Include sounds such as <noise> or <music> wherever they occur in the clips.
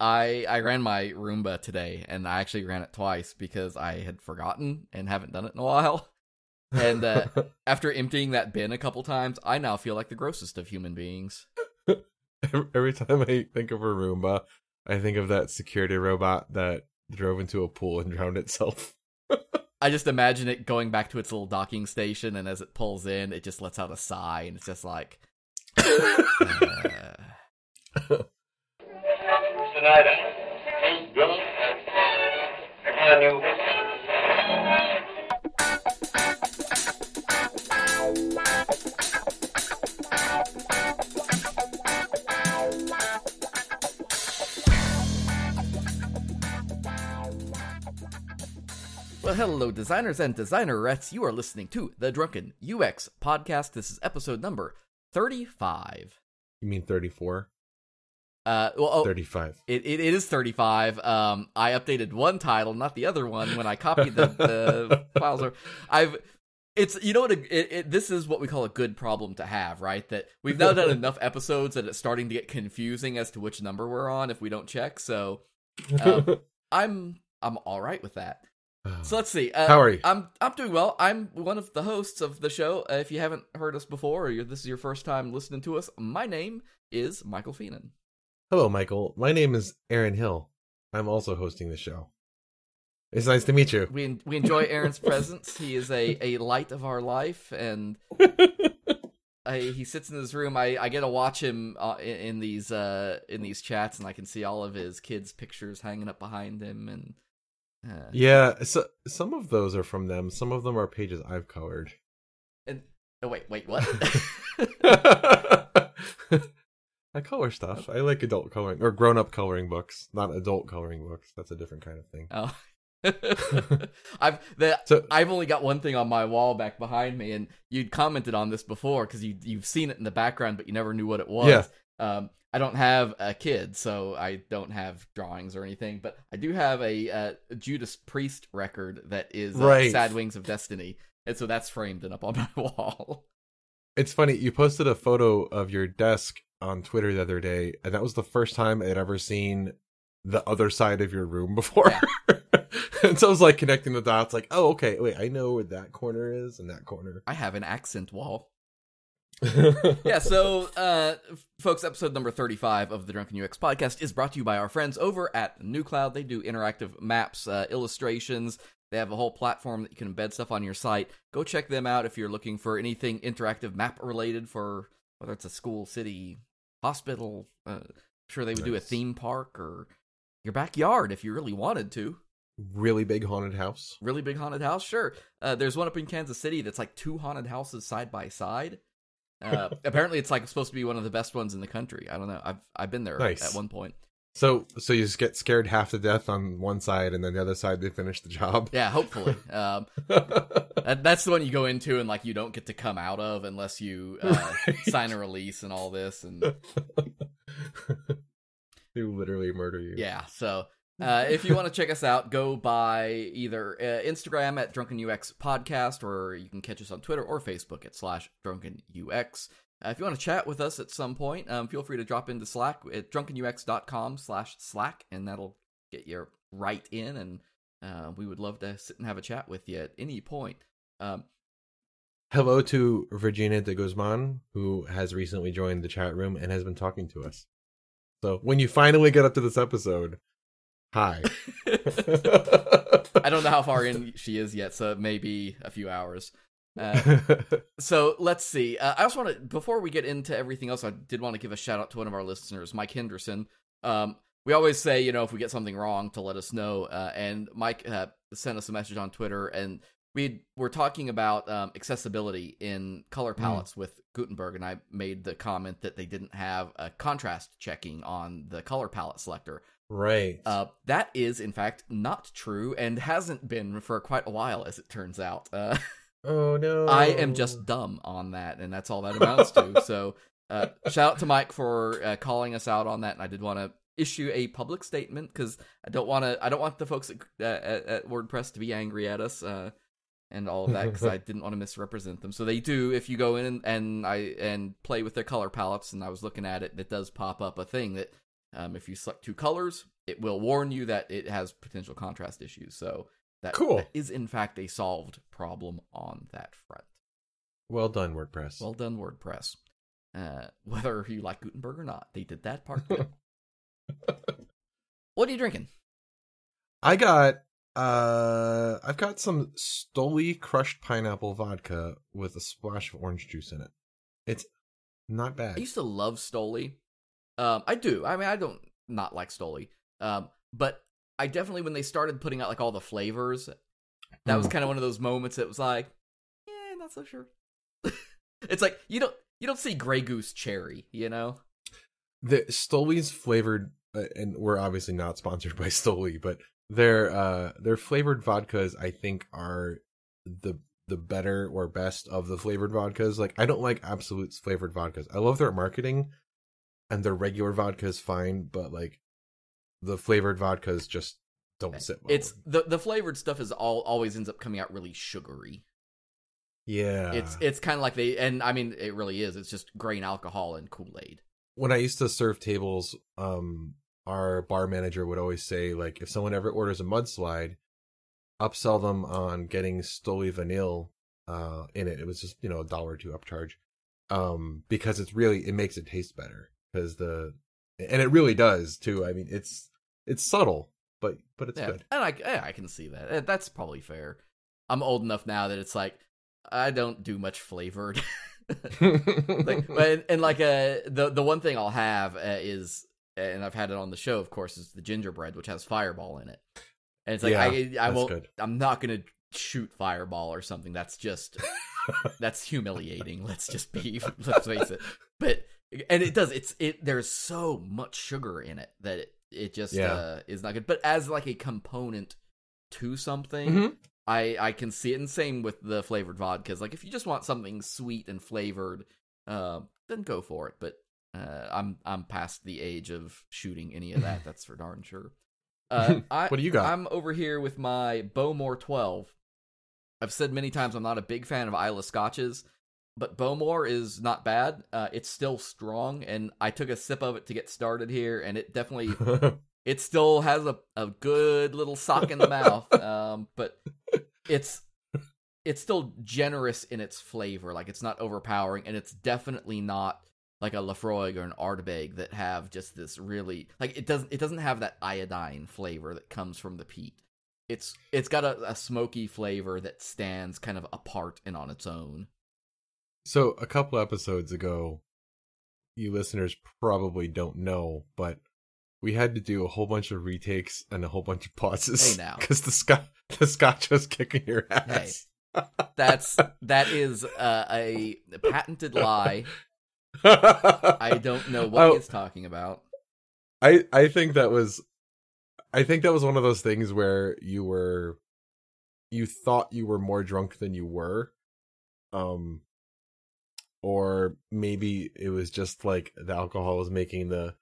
I I ran my Roomba today, and I actually ran it twice because I had forgotten and haven't done it in a while. <laughs> And uh, after emptying that bin a couple times, I now feel like the grossest of human beings. Every time I think of a Roomba, I think of that security robot that drove into a pool and <laughs> drowned itself. I just imagine it going back to its little docking station, and as it pulls in, it just lets out a sigh, and it's just like. <laughs> uh, Snyder. Hey, brother. Can you... Well, hello, designers and designerettes. You are listening to the Drunken UX podcast. This is episode number 35. You mean 34? Uh, well, oh, 35. It, it, it is 35. Um, I updated one title, not the other one, when I copied the, the <laughs> files. Over. I've, it's, you know what, it, it, this is what we call a good problem to have, right? That we've now done <laughs> enough episodes that it's starting to get confusing as to which number we're on if we don't check. So, um, <laughs> I'm, I'm all right with that. So let's see. Uh, How are you? I'm I'm doing well. I'm one of the hosts of the show. Uh, if you haven't heard us before, or this is your first time listening to us, my name is Michael Fienen. Hello, Michael. My name is Aaron Hill. I'm also hosting the show. It's nice to meet you. We we enjoy Aaron's presence. He is a, a light of our life, and <laughs> I, he sits in his room. I, I get to watch him uh, in, in these uh in these chats, and I can see all of his kids' pictures hanging up behind him. And uh, Yeah, so some of those are from them. Some of them are pages I've colored. and oh wait wait what? <laughs> <laughs> I color stuff. I like adult coloring or grown up coloring books, not adult coloring books. That's a different kind of thing. Oh. <laughs> I've the, So- I've only got one thing on my wall back behind me, and you'd commented on this before because you you've seen it in the background, but you never knew what it was. Yeah. Um, I don't have a kid, so I don't have drawings or anything, but I do have a uh, Judas Priest record that is uh, Right. "Sad Wings of Destiny," and so that's framed and up on my <laughs> wall. It's funny, you posted a photo of your desk on Twitter the other day, and that was the first time I'd ever seen the other side of your room <laughs> before. and so I was like connecting the dots, like, oh, okay, wait, I know where that corner is and that corner. I have an accent wall. <laughs> yeah, so uh folks, episode number 35 of the Drunken UX podcast is brought to you by our friends over at Nucloud. They do interactive maps, uh, illustrations. They have a whole platform that you can embed stuff on your site. Go check them out if you're looking for anything interactive map related for whether it's a school, city, hospital. Uh, I'm sure they would do a theme park or your backyard if you really wanted to. really big haunted house. Really big haunted house, sure. Uh, there's one up in Kansas City that's like two haunted houses side by side. Uh, <laughs> apparently, it's like supposed to be one of the best ones in the country. I don't know. I've I've been there Nice. at one point. So, so you just get scared half to death on one side, and then the other side they finish the job. Yeah, hopefully. um, <laughs> that, that's the one you go into and like you don't get to come out of unless you uh, Right. sign a release and all this. And <laughs> they literally murder you. yeah, so uh, if you want to check us out, go by either uh, Instagram at Drunken UX Podcast, or you can catch us on Twitter or Facebook at slash Drunken UX. Uh, if you want to chat with us at some point, um, feel free to drop into Slack at drunkenux.com slash Slack, and that'll get you right in. And uh, we would love to sit and have a chat with you at any point. Um, Hello to Virginia de Guzman, who has recently joined the chat room and has been talking to us. So when you finally get up to this episode, hi. <laughs> I don't know how far in <laughs> she is yet, so maybe a few hours. Uh, <laughs> so let's see. Uh, I also want to, before we get into everything else, I did want to give a shout out to one of our listeners, Mike Henderson. Um, we always say, you know, if we get something wrong, to let us know. Uh, and Mike uh, sent us a message on Twitter, and we were talking about um, accessibility in color palettes with Gutenberg, and I made the comment that they didn't have a contrast checking on the color palette selector. right. Uh, that is, in fact, not true and hasn't been for quite a while, as it turns out. Uh, <laughs> oh no. I am just dumb on that, and that's all that amounts to. So, uh, shout out to Mike for uh, calling us out on that, and I did want to issue a public statement because I don't want to. I don't want the folks at, at, at WordPress to be angry at us. Uh, and all of that because I <laughs> didn't want to misrepresent them. So they do. If you go in and, and I and play with their color palettes, and I was looking at it, it does pop up a thing that Um, if you select two colors, it will warn you that it has potential contrast issues. So that, Cool. that is in fact a solved problem on that front. Well done, WordPress. Well done, WordPress. Uh, whether you like Gutenberg or not, they did that part good. <laughs> what are you drinking? I got uh I've got some Stoli crushed pineapple vodka with a splash of orange juice in it. It's not bad. I used to love Stoli. Um, I do. I mean, I don't not like Stoli. Um, but I definitely when they started putting out like all the flavors, that was Mm. kind of one of those moments that was like, yeah, not so sure. <laughs> it's like you don't you don't see Grey Goose cherry, you know? The Stoli's flavored uh, and we're obviously not sponsored by <laughs> Stoli, but their uh their flavored vodkas I think are the the better or best of the flavored vodkas. Like I don't like Absolut's flavored vodkas. I love their marketing and their regular vodka is fine, but like the flavored vodkas just don't sit well. It's the the flavored stuff is all always ends up coming out really sugary. yeah. It's it's kind of like they and I mean it really is. It's just grain alcohol and Kool Aid. when I used to serve tables, um, our bar manager would always say, like, if someone ever orders a mudslide, upsell them on getting Stoli Vanille uh, in it. It was just, you know, a dollar or two upcharge. Um, because it's really, it makes it taste better. Because the, and it really does too. I mean, it's, it's subtle, but, but it's yeah, good. and I yeah, I can see that. Eh, That's probably fair. I'm old enough now that it's like I don't do much flavored. <laughs> like <laughs> and, and like uh the the one thing I'll have uh, is and I've had it on the show of course is the gingerbread which has fireball in it. And it's like Yeah, I I won't good. I'm not going to shoot fireball or something. That's just <laughs> that's humiliating. Let's just be let's face it. But and it does it's it there's so much sugar in it that it, it just Yeah. uh is not good. But as like a component to something, Mhm. I I can see it. And same with the flavored vodkas. Like if you just want something sweet and flavored, uh, then go for it. But uh, I'm I'm past the age of shooting any of that. <laughs> That's for darn sure. Uh, <laughs> I, What do you got? I'm over here with my Bowmore 12. I've said many times I'm not a big fan of Islay Scotches, but Bowmore is not bad. Uh, it's still strong, and I took a sip of it to get started here, and it definitely <laughs> it still has a, a good little sock in the mouth <laughs> um but it's it's still generous in its flavor like it's not overpowering and it's definitely not like a Laphroaig or an Ardbeg that have just this really like it doesn't it doesn't have that iodine flavor that comes from the peat it's it's got a, a smoky flavor that stands kind of apart and on its own So a couple episodes ago, you listeners probably don't know, but we had to do a whole bunch of retakes and a whole bunch of pauses. Hey, now. because the scotch <laughs> the scotch was kicking your ass. that's that is uh, a patented lie i don't know what Oh, he's talking about I I think that was, I think that was one of those things where you were, you thought you were more drunk than you were, um, or maybe it was just like the alcohol was making the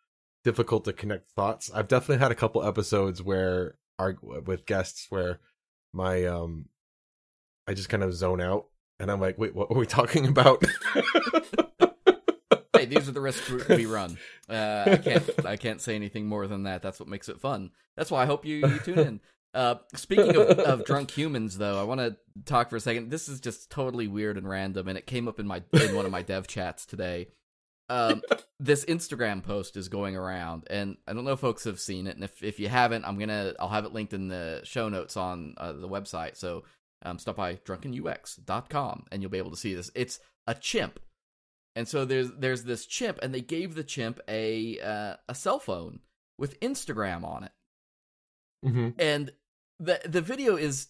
difficult to connect thoughts. I've definitely had a couple episodes where our with guests where my um, I just kind of zone out and I'm like, wait, what were we <laughs> talking about? hey, <laughs> these are the risks we we run. Uh, I can't I can't say anything more than that. That's what makes it fun. That's why I hope you, you tune in. Uh, speaking of, of <laughs> drunk humans, though, I want to talk for a second. This is just totally weird and random, and it came up in my in one of my dev chats today. Um, this Instagram post is going around, and I don't know if folks have seen it. And if if you haven't, I'm gonna I'll have it linked in the show notes on uh, the website. So um, stop by drunkenux.com, and you'll be able to see this. It's a chimp and so there's there's this chimp, and they gave the chimp a uh, a cell phone with Instagram on it, hmm and the the video is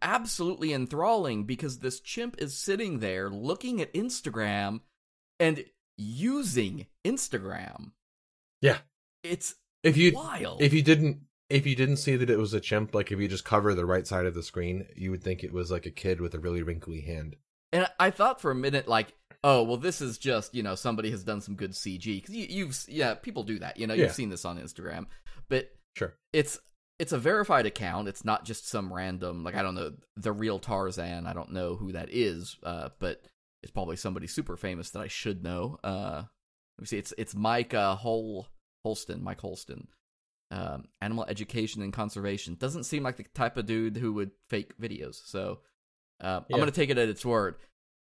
absolutely enthralling because this chimp is sitting there looking at Instagram and using Instagram. Yeah. It's If you wild. if you didn't if you didn't see that it was a chimp, like if you just cover the right side of the screen, you would think it was like a kid with a really wrinkly hand. And I thought for a minute, like, oh, well, this is just you know somebody has done some good CG because you, you've yeah people do that. You know, Yeah. you've seen this on Instagram, but Sure. it's it's a verified account. It's not just some random like I don't know the real Tarzan. I don't know who that is, uh, but it's probably somebody super famous that I should know. Uh, let me see. It's it's Mike uh, Hole Holston, Mike Holston. Um, animal education and conservation doesn't seem like the type of dude who would fake videos. So uh, I'm going to take it at its word.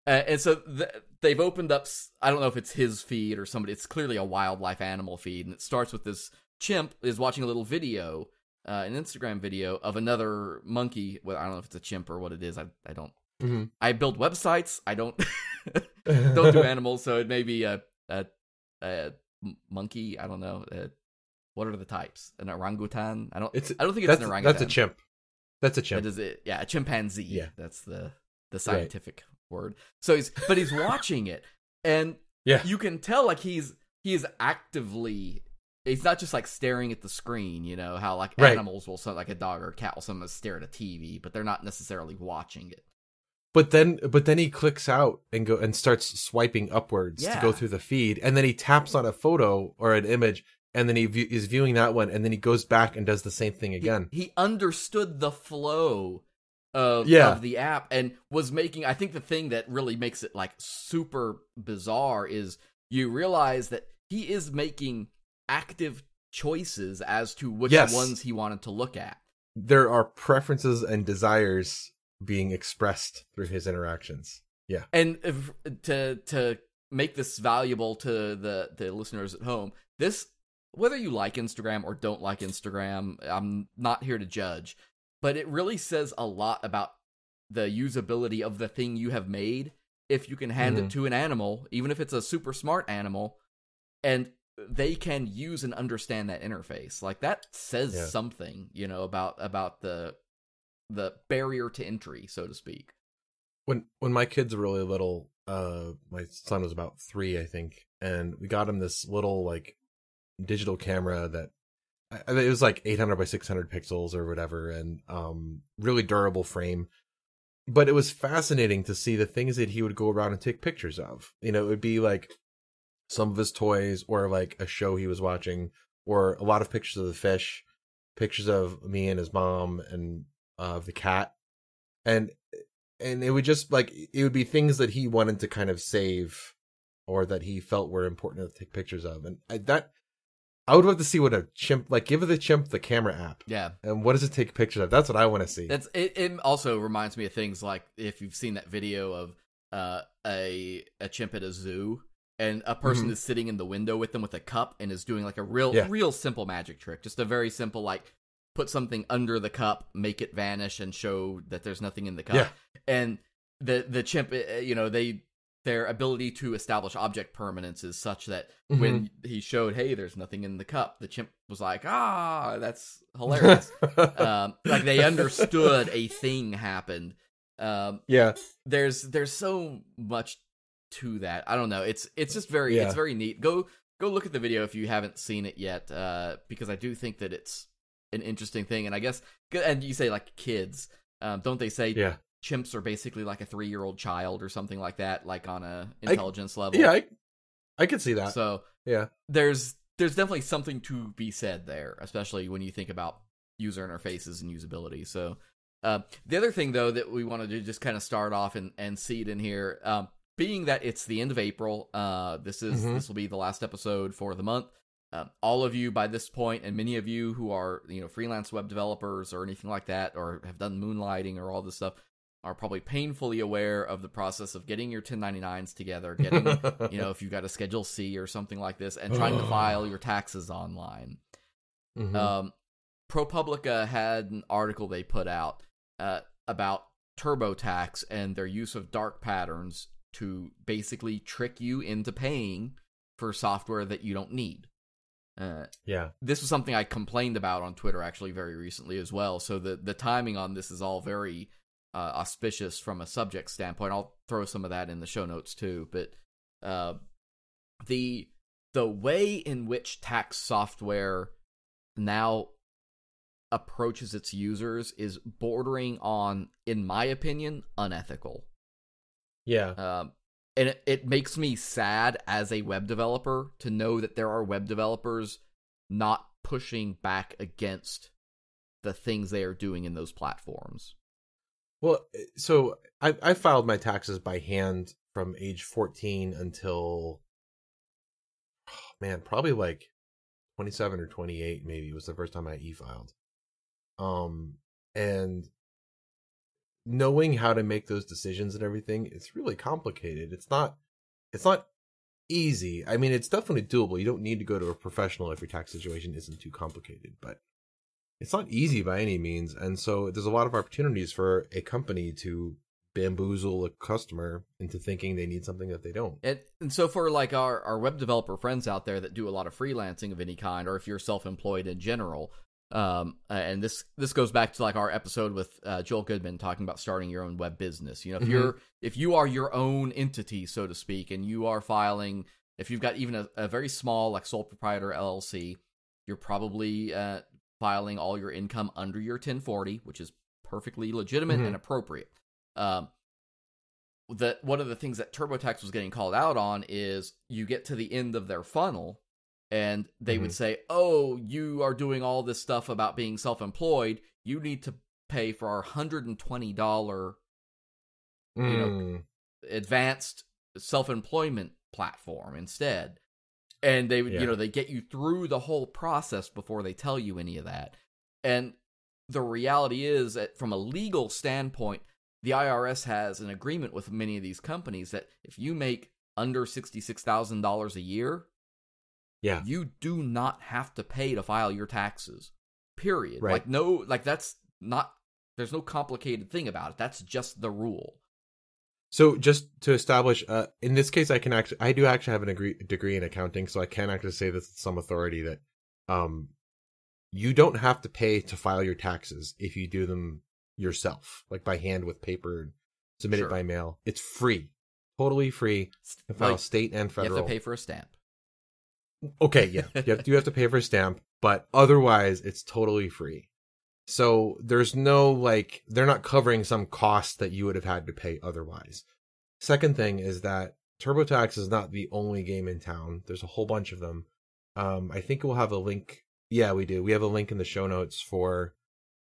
Uh, and so th- they've opened up. I don't know if it's his feed or somebody. It's clearly a wildlife animal feed, and it starts with this chimp is watching a little video, uh, an Instagram video of another monkey. Well, I don't know if it's a chimp or what it is. I I don't. Mhm. I build websites. I don't <laughs> don't do animals, so it may be a a monkey. I don't know. Uh what are the types? An orangutan? I don't. It's I don't think it's an orangutan. that's a chimp. That's a chimp. is it. Yeah, a chimpanzee. Yeah. that's the the scientific word. So he's but he's watching it, and Yeah. you can tell like he's he's actively. He's not just like staring at the screen, you know how like Right. animals will, so like a dog or a cat will sometimes stare at a TV, but they're not necessarily watching it. But then, but then he clicks out and go and starts swiping upwards to go through the feed, and then he taps on a photo or an image, and then he view, is viewing that one, and then he goes back and does the same thing He- again. He, understood the flow of, Yeah. of the app and was making I think the thing that really makes it like super bizarre is you realize that he is making active choices as to which Yes. ones he wanted to look at. There are preferences and desires being expressed through his interactions. Yeah. And if, to to make this valuable to the the listeners at home, this whether you like Instagram or don't like Instagram, I'm not here to judge, but it really says a lot about the usability of the thing you have made if you can hand Mhm. it to an animal, even if it's a super smart animal, and they can use and understand that interface. Like that says Yeah. something, you know, about about the the barrier to entry, so to speak. when when my kids were really little uh my son was about three i think and we got him this little like digital camera that I- it was like 800 by 600 pixels or whatever and um really durable frame but it was fascinating to see the things that he would go around and take pictures of you know it would be like some of his toys or like a show he was watching or a lot of pictures of the fish pictures of me and his mom and uh, of the cat. And and it would just like it would be things that he wanted to kind of save or that he felt were important to take pictures of. And I, that i would love to see what a chimp like give the chimp the camera app. Yeah. and what does it take pictures of? That's what i want to see. That's it, it also reminds me of things like if you've seen that video of uh a a chimp at a zoo and a person Mhm. is sitting in the window with them with a cup and is doing like a real Yeah. real simple magic trick. Just a very simple like put something under the cup, make it vanish and show that there's nothing in the cup. Yeah. And the the chimp uh, you know, they their ability to establish object permanence is such that Mm-hmm. when he showed, hey, there's nothing in the cup, the chimp was like, ah, that's hilarious. <laughs> um, like they understood a thing happened. Um, yeah there's there's so much to that. I don't know. It's it's just very Yeah. it's very neat. Go go look at the video if you haven't seen it yet, uh, because I do think that it's an interesting thing. And I guess and you say like kids, um, don't they say yeah chimps are basically like a three year old child or something like that, like on a intelligence level? yeah i i could see that So yeah there's there's definitely something to be said there, especially when you think about user interfaces and usability. So uh, the other thing though that we wanted to just kind of start off and and see it in here, um, being that it's the end of April, uh, this is Mhm. this will be the last episode for the month. Um, all of you by this point, and many of you who are you know freelance web developers or anything like that, or have done moonlighting or all this stuff, are probably painfully aware of the process of getting your 1099s together, getting <laughs> you know, if you've got a Schedule C or something like this, and trying to file your taxes online. Mhm. Um, ProPublica had an article they put out uh, about TurboTax and their use of dark patterns to basically trick you into paying for software that you don't need. Uh, yeah this was something I complained about on Twitter actually very recently as well. So the the timing on this is all very uh, auspicious from a subject standpoint. I'll throw some of that in the show notes too. But uh, the the way in which tax software now approaches its users is bordering on, in my opinion, unethical. Yeah Um, and it, it makes me sad as a web developer to know that there are web developers not pushing back against the things they are doing in those platforms. Well, eh, so I I filed my taxes by hand from age 14 until oh, <sighs> man, probably like 27 or 28 maybe was the first time I e-filed. Um and knowing how to make those decisions and everything, it's really complicated. It's not it's not easy. I mean, it's definitely doable. You don't need to go to a professional if your tax situation isn't too complicated, but it's not easy by any means. And so there's a lot of opportunities for a company to bamboozle a customer into thinking they need something that they don't. And, and so for like our, our web developer friends out there that do a lot of freelancing of any kind, or if you're self-employed in general, um, and this this goes back to like our episode with uh, Joel Goodman talking about starting your own web business. You know, if Mhm. you're if you are your own entity, so to speak, and you are filing, if you've got even a, a very small like sole proprietor LLC, you're probably uh, filing all your income under your 1040, which is perfectly legitimate Mhm. and appropriate. Um, that one of the things that TurboTax was getting called out on is you get to the end of their funnel and they would Mhm. say, "Oh, you are doing all this stuff about being self-employed. You need to pay for our $120 you know, Mm. advanced self-employment platform instead." And they would, Yeah. you know, they get you through the whole process before they tell you any of that. And the reality is that from a legal standpoint, the IRS has an agreement with many of these companies that if you make under $66,000 a year, yeah. you do not have to pay to file your taxes. Period. Right. Like no like that's not there's no complicated thing about it. That's just the rule. So just to establish, uh, in this case, I can actually, I do actually have an agree, degree in accounting, so I can actually say this with some authority that, um, you don't have to pay to file your taxes if you do them yourself, like by hand with paper submit Sure. it by mail. It's free, totally free. You file Like, state and federal. you have to pay for a stamp. Okay, yeah, you have, you have to pay for a stamp, but otherwise it's totally free. So there's no like they're not covering some cost that you would have had to pay otherwise. Second thing is that TurboTax is not the only game in town. There's a whole bunch of them. Um, I think we'll have a link. Yeah, we do. We have a link in the show notes for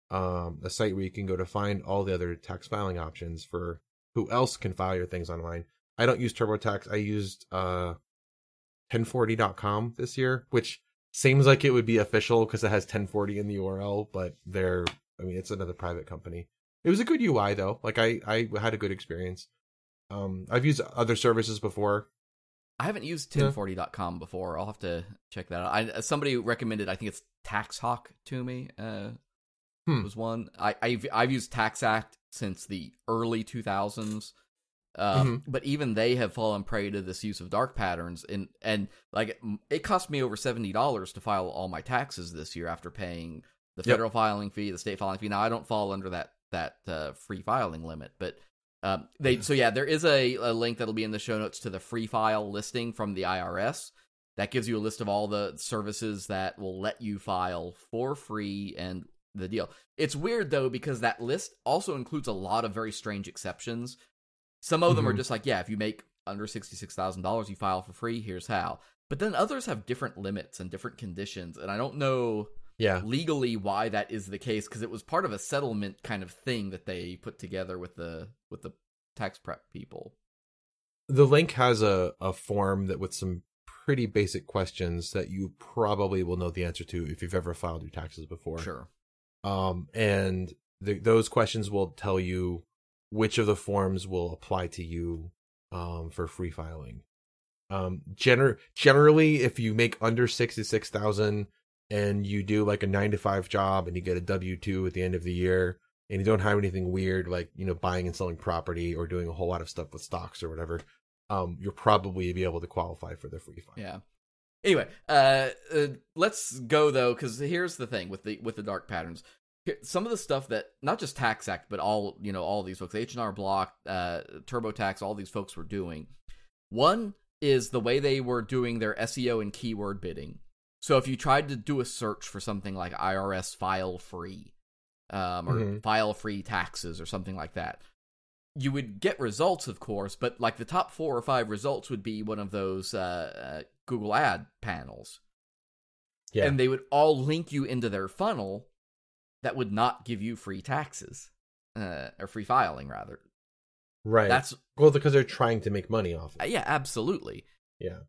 um a site where you can go to find all the other tax filing options for who else can file your things online. I don't use TurboTax. I used uh 1040.com this year, which seems like it would be official because it has 1040 in the URL, but they're, I mean, it's another private company. It was a good UI though. Like I, I had a good experience. Um, I've used other services before. I haven't used Yeah. 1040.com before. I'll have to check that out. I, somebody recommended, I think it's TaxHawk to me. Uh, Hmm. was one. I, I've I've used TaxAct since the early 2000s. Um, Mm-hmm. But even they have fallen prey to this use of dark patterns, and and like m- it cost me over seventy dollars to file all my taxes this year after paying the Yep. federal filing fee, the state filing fee. Now I don't fall under that that uh, free filing limit, but um, they so yeah, there is a, a link that'll be in the show notes to the free file listing from the IRS. That gives you a list of all the services that will let you file for free and the deal. It's weird though because that list also includes a lot of very strange exceptions. Some of them are Mhm. just like, yeah, if you make under sixty-six thousand dollars, you file for free. Here's how. But then others have different limits and different conditions, and I don't know Yeah. legally why that is the case because it was part of a settlement kind of thing that they put together with the with the tax prep people. The link has a, a form that with some pretty basic questions that you probably will know the answer to if you've ever filed your taxes before. Sure. Um, and the, those questions will tell you which of the forms will apply to you um, for free filing. Um, gener- generally, if you make under sixty six thousand and you do like a nine to five job and you get a W two at the end of the year and you don't have anything weird like you know buying and selling property or doing a whole lot of stuff with stocks or whatever, um, you'll probably be able to qualify for the free file. Yeah. Anyway, uh, uh let's go though, because here's the thing with the with the dark patterns. Some of the stuff that not just Tax Act, but all you know, all these folks, H and R Block, uh, TurboTax, all these folks were doing. One is the way they were doing their SEO and keyword bidding. So if you tried to do a search for something like IRS file free, um, or Mhm. file free taxes or something like that, you would get results, of course, but like the top four or five results would be one of those uh, uh, Google ad panels. Yeah. And they would all link you into their funnel that would not give you free taxes, uh, or free filing, rather. right. That's, well because they're trying to make money off uh, it. yeah, absolutely. Yeah.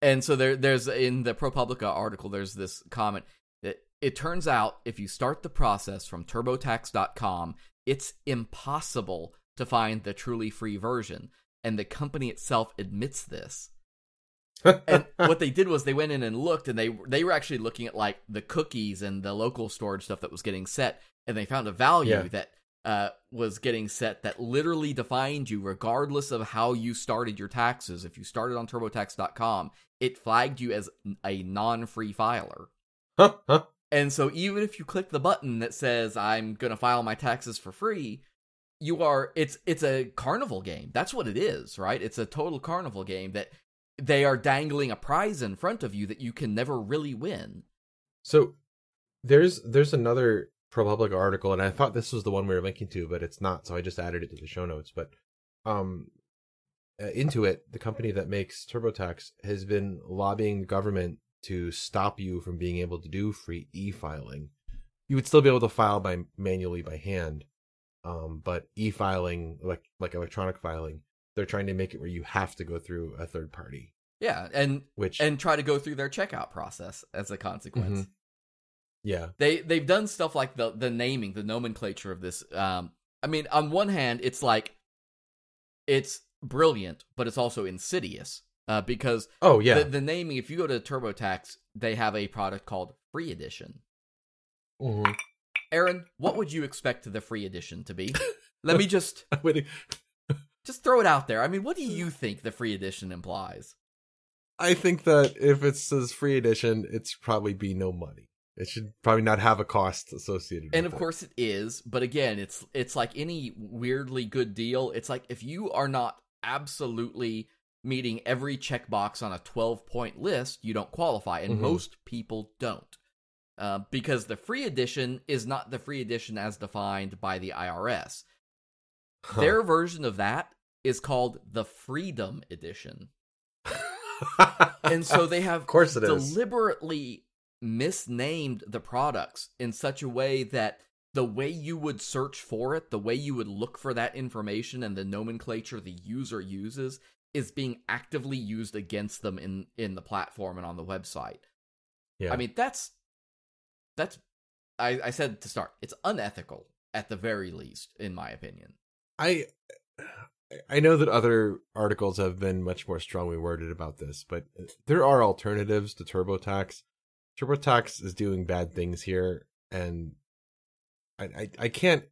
and so there, there's in the ProPublica article, there's this comment that it turns out if you start the process from TurboTax.com, it's impossible to find the truly free version, and the company itself admits this. And what they did was they went in and looked, and they they were actually looking at like the cookies and the local storage stuff that was getting set, and they found a value Yeah. that uh, was getting set that literally defined you, regardless of how you started your taxes. If you started on TurboTax.com, it flagged you as a non-free filer. Huh, huh. And so even if you click the button that says I'm going to file my taxes for free, you are it's it's a carnival game. That's what it is, right? It's a total carnival game that they are dangling a prize in front of you that you can never really win. So there's there's another ProPublica article, and I thought this was the one we were linking to, but it's not. So I just added it to the show notes. But um, uh, Intuit, the company that makes TurboTax, has been lobbying the government to stop you from being able to do free e-filing. You would still be able to file by manually by hand, um, but e-filing, like like electronic filing, they're trying to make it where you have to go through a third party, Yeah, and which and try to go through their checkout process as a consequence. Mhm. yeah, They they've done stuff like the the naming, the nomenclature of this. Um, I mean, on one hand, it's like it's brilliant, but it's also insidious uh, because oh yeah, the, the naming. If you go to TurboTax, they have a product called Free Edition. Mhm. Aaron, what would you expect the Free Edition to be? <laughs> Let me just <laughs> just throw it out there. I mean, what do you think the Free Edition implies? I think that if it says free edition, it's probably be no money. It should probably not have a cost associated. and of it. course it is but again it's it's like any weirdly good deal it's like if you are not absolutely meeting every checkbox on a 12 point list you don't qualify and Mhm. most people don't uh, because the free edition is not the free edition as defined by the irs Huh. their version of that is called the freedom edition <laughs> and so they have of course it is. deliberately misnamed the products in such a way that the way you would search for it, the way you would look for that information and the nomenclature the user uses is being actively used against them in in the platform and on the website. yeah. I mean, that's that's I, I said to start, it's unethical at the very least, in my opinion. I I know that other articles have been much more strongly worded about this, but there are alternatives to TurboTax. TurboTax is doing bad things here, and I, I I can't.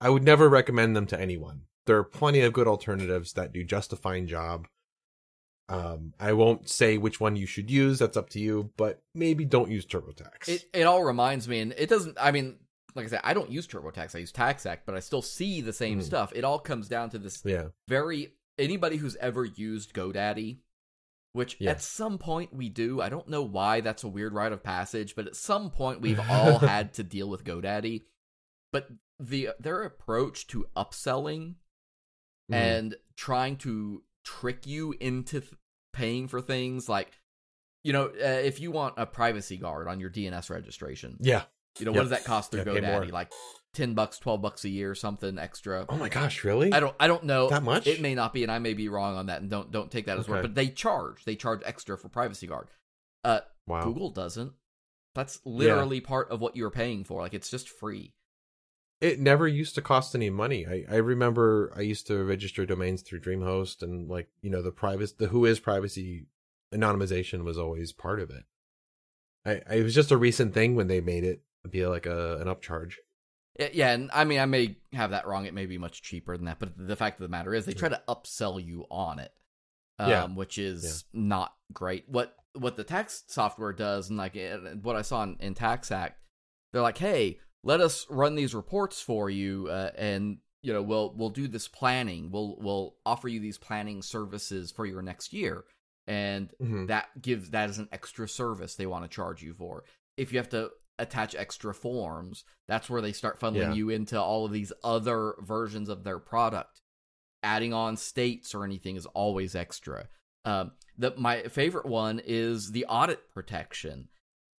I would never recommend them to anyone. There are plenty of good alternatives that do just a fine job. Um, I won't say which one you should use. That's up to you. But maybe don't use TurboTax. It it all reminds me, and it doesn't. I mean, like I said, I don't use TurboTax. I use TaxAct, but I still see the same Mhm. stuff. It all comes down to this yeah. very anybody who's ever used GoDaddy, which Yeah. at some point we do. I don't know why that's a weird rite of passage, but at some point we've <laughs> all had to deal with GoDaddy. But the their approach to upselling Mhm. and trying to trick you into th- paying for things like you know, uh, if you want a privacy guard on your DNS registration, yeah. You know, Yep. what does that cost through Yeah. GoDaddy? Like ten bucks, twelve bucks a year, something extra. Oh my gosh, really? I don't I don't know That much? It may not be, and I may be wrong on that, and don't don't take that as word. Okay. But they charge. They charge extra for privacy guard. Uh, wow. Google doesn't. That's literally part of what you're paying for. Like it's just free. it never used to cost any money. I, I remember I used to register domains through DreamHost and like, you know, the privacy, the WHOIS privacy anonymization was always part of it. I, I it was just a recent thing when they made it be like a, an upcharge. Yeah, yeah, and I mean I may have that wrong. It may be much cheaper than that, but the fact of the matter is they try to upsell you on it. Um, Yeah. which is not great. What what the tax software does, and like what I saw in, in Tax Act, they're like, "Hey, let us run these reports for you, uh, and you know we'll we'll do this planning. We'll we'll offer you these planning services for your next year, and Mhm. that gives that is an extra service they want to charge you for. If you have to attach extra forms, that's where they start funneling Yeah. you into all of these other versions of their product. Adding on states or anything is always extra. Um, the my favorite one is the audit protection,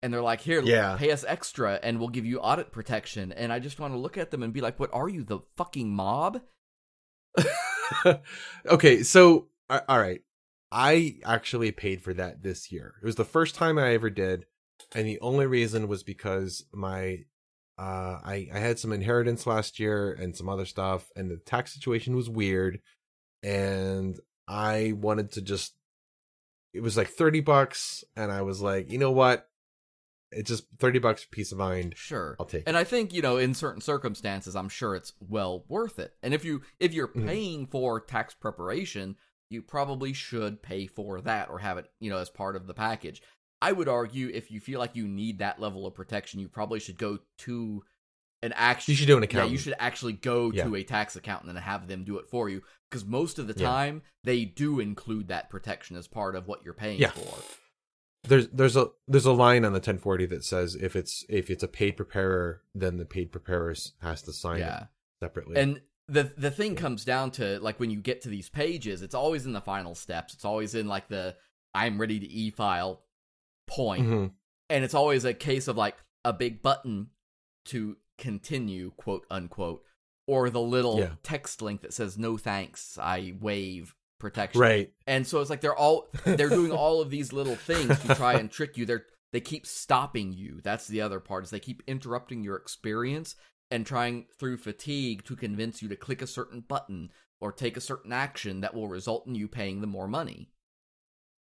and they're like, "Here, Yeah. pay us extra, and we'll give you audit protection." And I just want to look at them and be like, "What are you, the fucking mob?" <laughs> okay, so all right. I actually paid for that this year. It was the first time I ever did, and the only reason was because my uh I I had some inheritance last year and some other stuff and the tax situation was weird and I wanted to just it was like 30 bucks and I was like, "You know what? It's just 30 bucks peace of mind. Sure. I'll take it." And I think, you know, in certain circumstances, I'm sure it's well worth it. And if you if you're Mhm. paying for tax preparation, you probably should pay for that or have it, you know, as part of the package. I would argue if you feel like you need that level of protection, you probably should go to an actual You should do an Yeah, you should actually go Yeah. to a tax accountant and have them do it for you because most of the Yeah. time they do include that protection as part of what you're paying Yeah. for. there's there's a there's a line on the 1040 that says if it's if it's a paid preparer, then the paid preparer has to sign Yeah. it separately. And the the thing comes down to like when you get to these pages, it's always in the final steps. It's always in like the I'm ready to e file point, Mhm. and it's always a case of like a big button to continue, quote unquote, or the little Yeah. text link that says no thanks, I waive protection. right. And so it's like they're all they're doing <laughs> all of these little things to try and trick you. They're they keep stopping you. That's the other part is they keep interrupting your experience and trying through fatigue to convince you to click a certain button or take a certain action that will result in you paying them more money.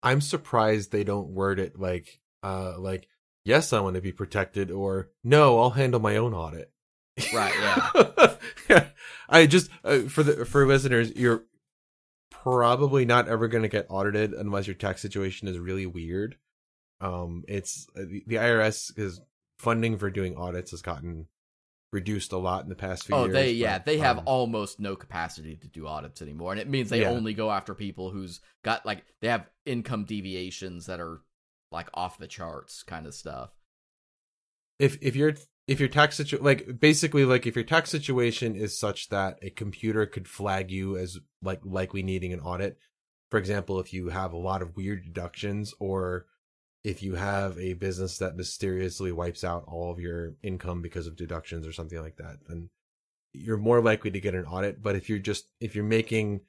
I'm surprised they don't word it like uh like yes, I want to be protected or no, I'll handle my own audit. Right, yeah. <laughs> yeah. I just uh, for the for listeners, you're probably not ever going to get audited unless your tax situation is really weird. Um it's uh, the, the IRS is funding for doing audits has gotten reduced a lot in the past few Oh, years. they yeah, but, they have um, almost no capacity to do audits anymore, and it means they Yeah. only go after people who's got like they have income deviations that are like off the charts kind of stuff. if if your if your tax situation like basically like if your tax situation is such that a computer could flag you as like likely needing an audit for example if you have a lot of weird deductions or if you have a business that mysteriously wipes out all of your income because of deductions or something like that then you're more likely to get an audit but if you're just if you're making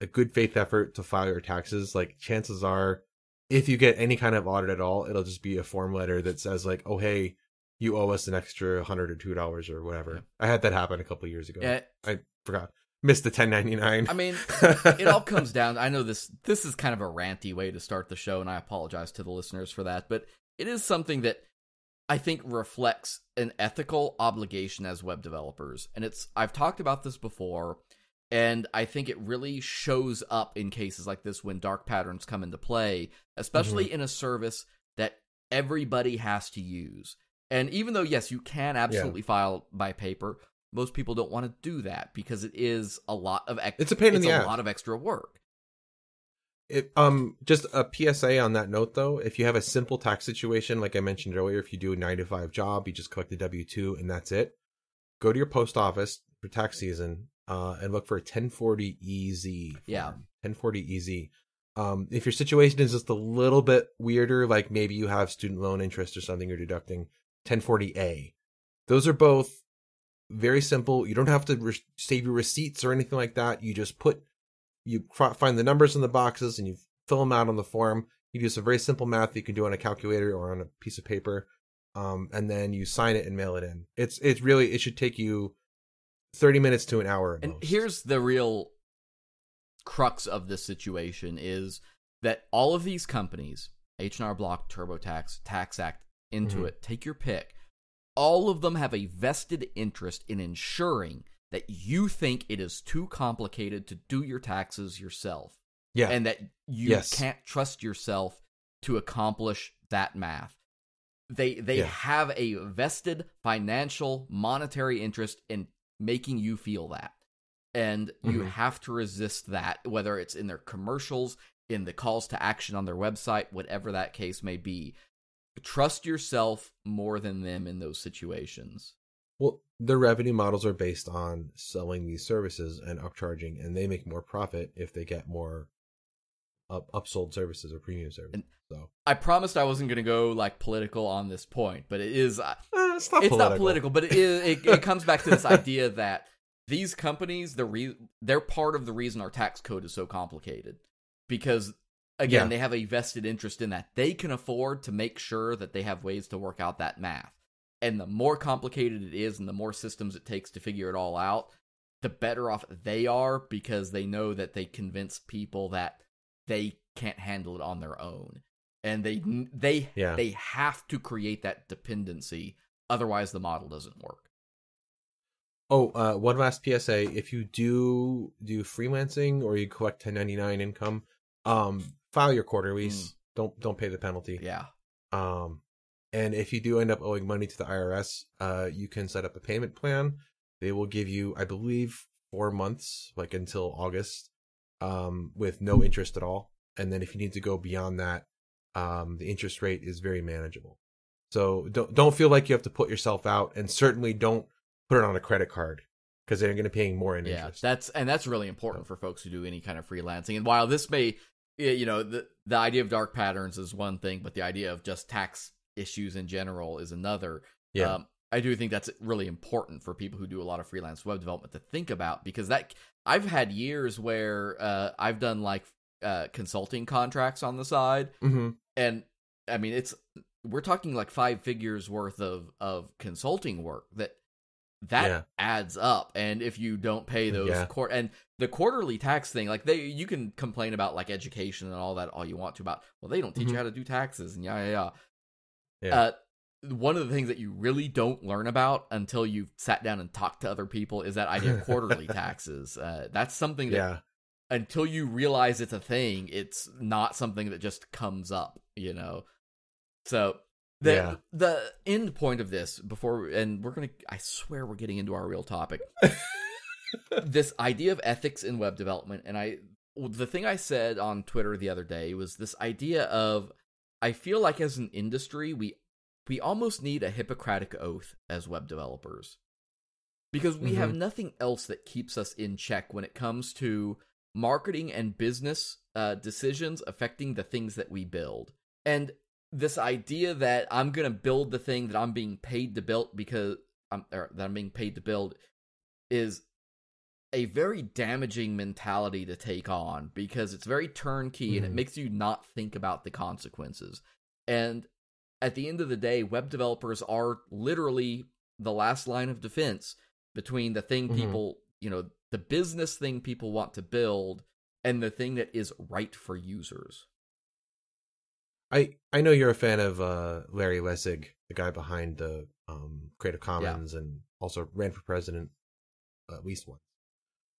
a good faith effort to file your taxes like chances are if you get any kind of audit at all it'll just be a form letter that says like oh hey you owe us an extra hundred or two dollars or whatever. Yeah. I had that happen a couple of years ago. Yeah, I forgot. Missed the ten ninety nine. I mean, it all <laughs> comes down i know this this is kind of a ranty way to start the show and i apologize to the listeners for that but it is something that i think reflects an ethical obligation as web developers. And it's i've talked about this before and i think it really shows up in cases like this when dark patterns come into play especially mm-hmm. in a service that everybody has to use. And even though yes you can absolutely file by paper most people don't want to do that because it is a lot of ex- It's a pain in it's the a ass. lot of extra work. It, um, just a PSA on that note though. If you have a simple tax situation, like I mentioned earlier, if you do a nine to five job, you just collect the W two and that's it. Go to your post office for tax season, uh, and look for a 1040 EZ. form. Yeah. 1040 EZ. Um, if your situation is just a little bit weirder, like maybe you have student loan interest or something you're deducting, 1040A. Those are both very simple. You don't have to re- save your receipts or anything like that. You just put, you find the numbers in the boxes and you fill them out on the form. You do some very simple math you can do on a calculator or on a piece of paper, um, and then you sign it and mail it in. It's it's really it should take you thirty minutes to an hour. And most. here's the real crux of this situation is that all of these companies, H&R Block, TurboTax, Tax Act, Intuit, take your pick, all of them have a vested interest in ensuring that you think it is too complicated to do your taxes yourself yeah, and that you Yes. can't trust yourself to accomplish that math. They they Yeah. have a vested financial monetary interest in making you feel that. And you Mhm. have to resist that whether it's in their commercials, in the calls to action on their website, whatever that case may be. Trust yourself more than them in those situations. Well, their revenue models are based on selling these services and upcharging, and they make more profit if they get more up upsold services or premium services. And- so I promised I wasn't going to go like political on this point, but it is Eh, it's not it's political. not political, but it is. It, it <laughs> comes back to this idea that these companies, the re- they're part of the reason our tax code is so complicated because again, Yeah. they have a vested interest in that. They can afford to make sure that they have ways to work out that math. And the more complicated it is and the more systems it takes to figure it all out, the better off they are because they know that they convince people that they can't handle it on their own. And they they Yeah. they have to create that dependency otherwise the model doesn't work. Oh, uh, one last PSA: if you do do freelancing or you collect 1099 income, um, file your quarterlies. Don't don't pay the penalty. Mm. Yeah. Um, and if you do end up owing money to the IRS, uh, you can set up a payment plan. They will give you, I believe, four months, like until August, um, with no interest at all. And then if you need to go beyond that, um, the interest rate is very manageable. So don't don't feel like you have to put yourself out, and certainly don't put it on a credit card because they're going to be paying more in Yeah, interest. that's and that's really important for folks who do any kind of freelancing. And while this may, you know, the the idea of dark patterns is one thing, but the idea of just tax issues in general is another. yeah, Um, I do think that's really important for people who do a lot of freelance web development to think about because that I've had years where uh, I've done like uh, consulting contracts on the side, hmm and I mean it's we're talking like five figures worth of of consulting work that that Yeah. adds up and if you don't pay those Yeah. quar- and the quarterly tax thing like they you can complain about like education and all that all you want to about well they don't teach Mhm. you how to do taxes and yeah yeah yeah Yeah. uh one of the things that you really don't learn about until you've sat down and talked to other people is that idea of quarterly <laughs> taxes. Uh, that's something that yeah, until you realize it's a thing, it's not something that just comes up, you know. So the Yeah. the end point of this before and we're going to I swear we're getting into our real topic. <laughs> this idea of ethics in web development and I the thing I said on Twitter the other day was this idea of I feel like as an industry we we almost need a hippocratic oath as web developers because we have nothing else that keeps us in check when it comes to marketing and business uh, decisions affecting the things that we build. And this idea that I'm going to build the thing that I'm being paid to build because I'm or that I'm being paid to build is a very damaging mentality to take on because it's very turnkey and it Mhm. makes you not think about the consequences. And at the end of the day, web developers are literally the last line of defense between the thing Mhm. people, you know, the business thing people want to build and the thing that is right for users. I I know you're a fan of uh, Larry Lessig, the guy behind the um, Creative Commons, and also ran for president uh, at least once.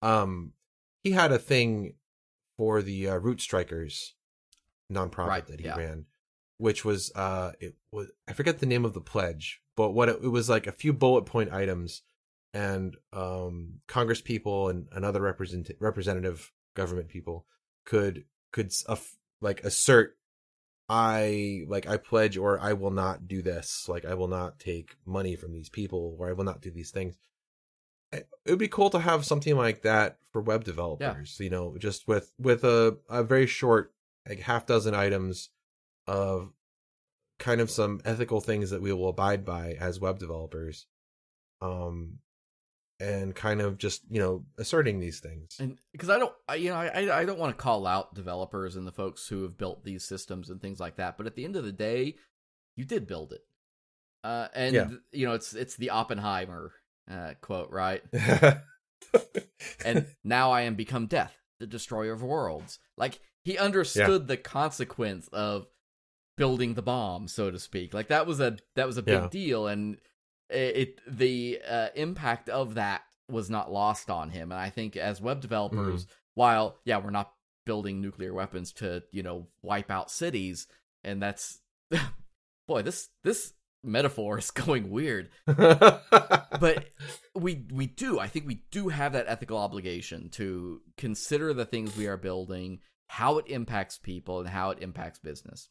Um, he had a thing for the uh, Rootstrikers nonprofit Right, that he yeah. ran, which was uh, it was I forget the name of the pledge, but what it, it was like a few bullet point items, and um, Congress people and, and other represent representative government people could could aff- like assert I like I pledge or I will not do this. Like I will not take money from these people or I will not do these things. It would be cool to have something like that for web developers, you know, just with with a a very short like half dozen items of kind of some ethical things that we will abide by as web developers. Um and kind of just, you know, asserting these things. And because I don't, I, you know, I I don't want to call out developers and the folks who have built these systems and things like that. But at the end of the day, you did build it, uh, and Yeah. you know, it's it's the Oppenheimer uh, quote, right? <laughs> and now I am become death, the destroyer of worlds. Like he understood the consequence of building the bomb, so to speak. Like that was a that was a big Yeah. deal, and it, it the uh, impact of that was not lost on him. And I think as web developers, while yeah, we're not building nuclear weapons to you know wipe out cities, and that's <laughs> boy, this this metaphor is <laughs> going weird <laughs> but we we do i think we do have that ethical obligation to consider the things we are building how it impacts people and how it impacts business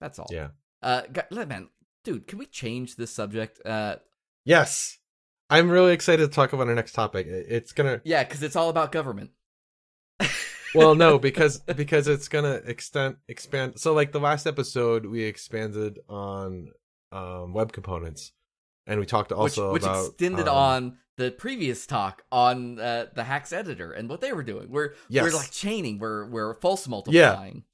that's all yeah. uh man dude can we change this subject uh Yes. I'm really excited to talk about our next topic. It's gonna yeah because it's all about government <laughs> well no because because it's gonna extend expand so like the last episode we expanded on um web components and we talked also which, which about extended um, on the previous talk on uh, the hacks editor and what they were doing we're we're like chaining we're we're false multiplying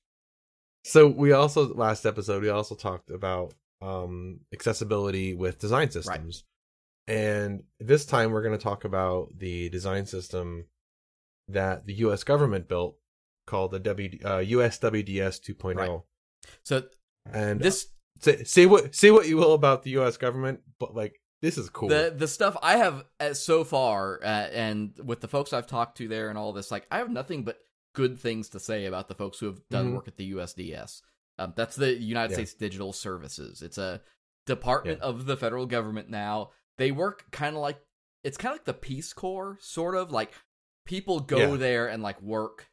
So we also last episode we also talked about um accessibility with design systems. And this time we're going to talk about the design system that the US government built called the w, uh, USWDS 2.0. Right. So And this say, say what say what you will about the US government, but like this is cool. the the stuff I have uh, so far, uh, and with the folks I've talked to there and all this, like I have nothing but good things to say about the folks who have done Mhm. work at the USDS. Um, that's the United Yeah. States Digital Services. It's a department of the federal government now. They work kind of like it's kind of like the Peace Corps, sort of like people go Yeah. there and like work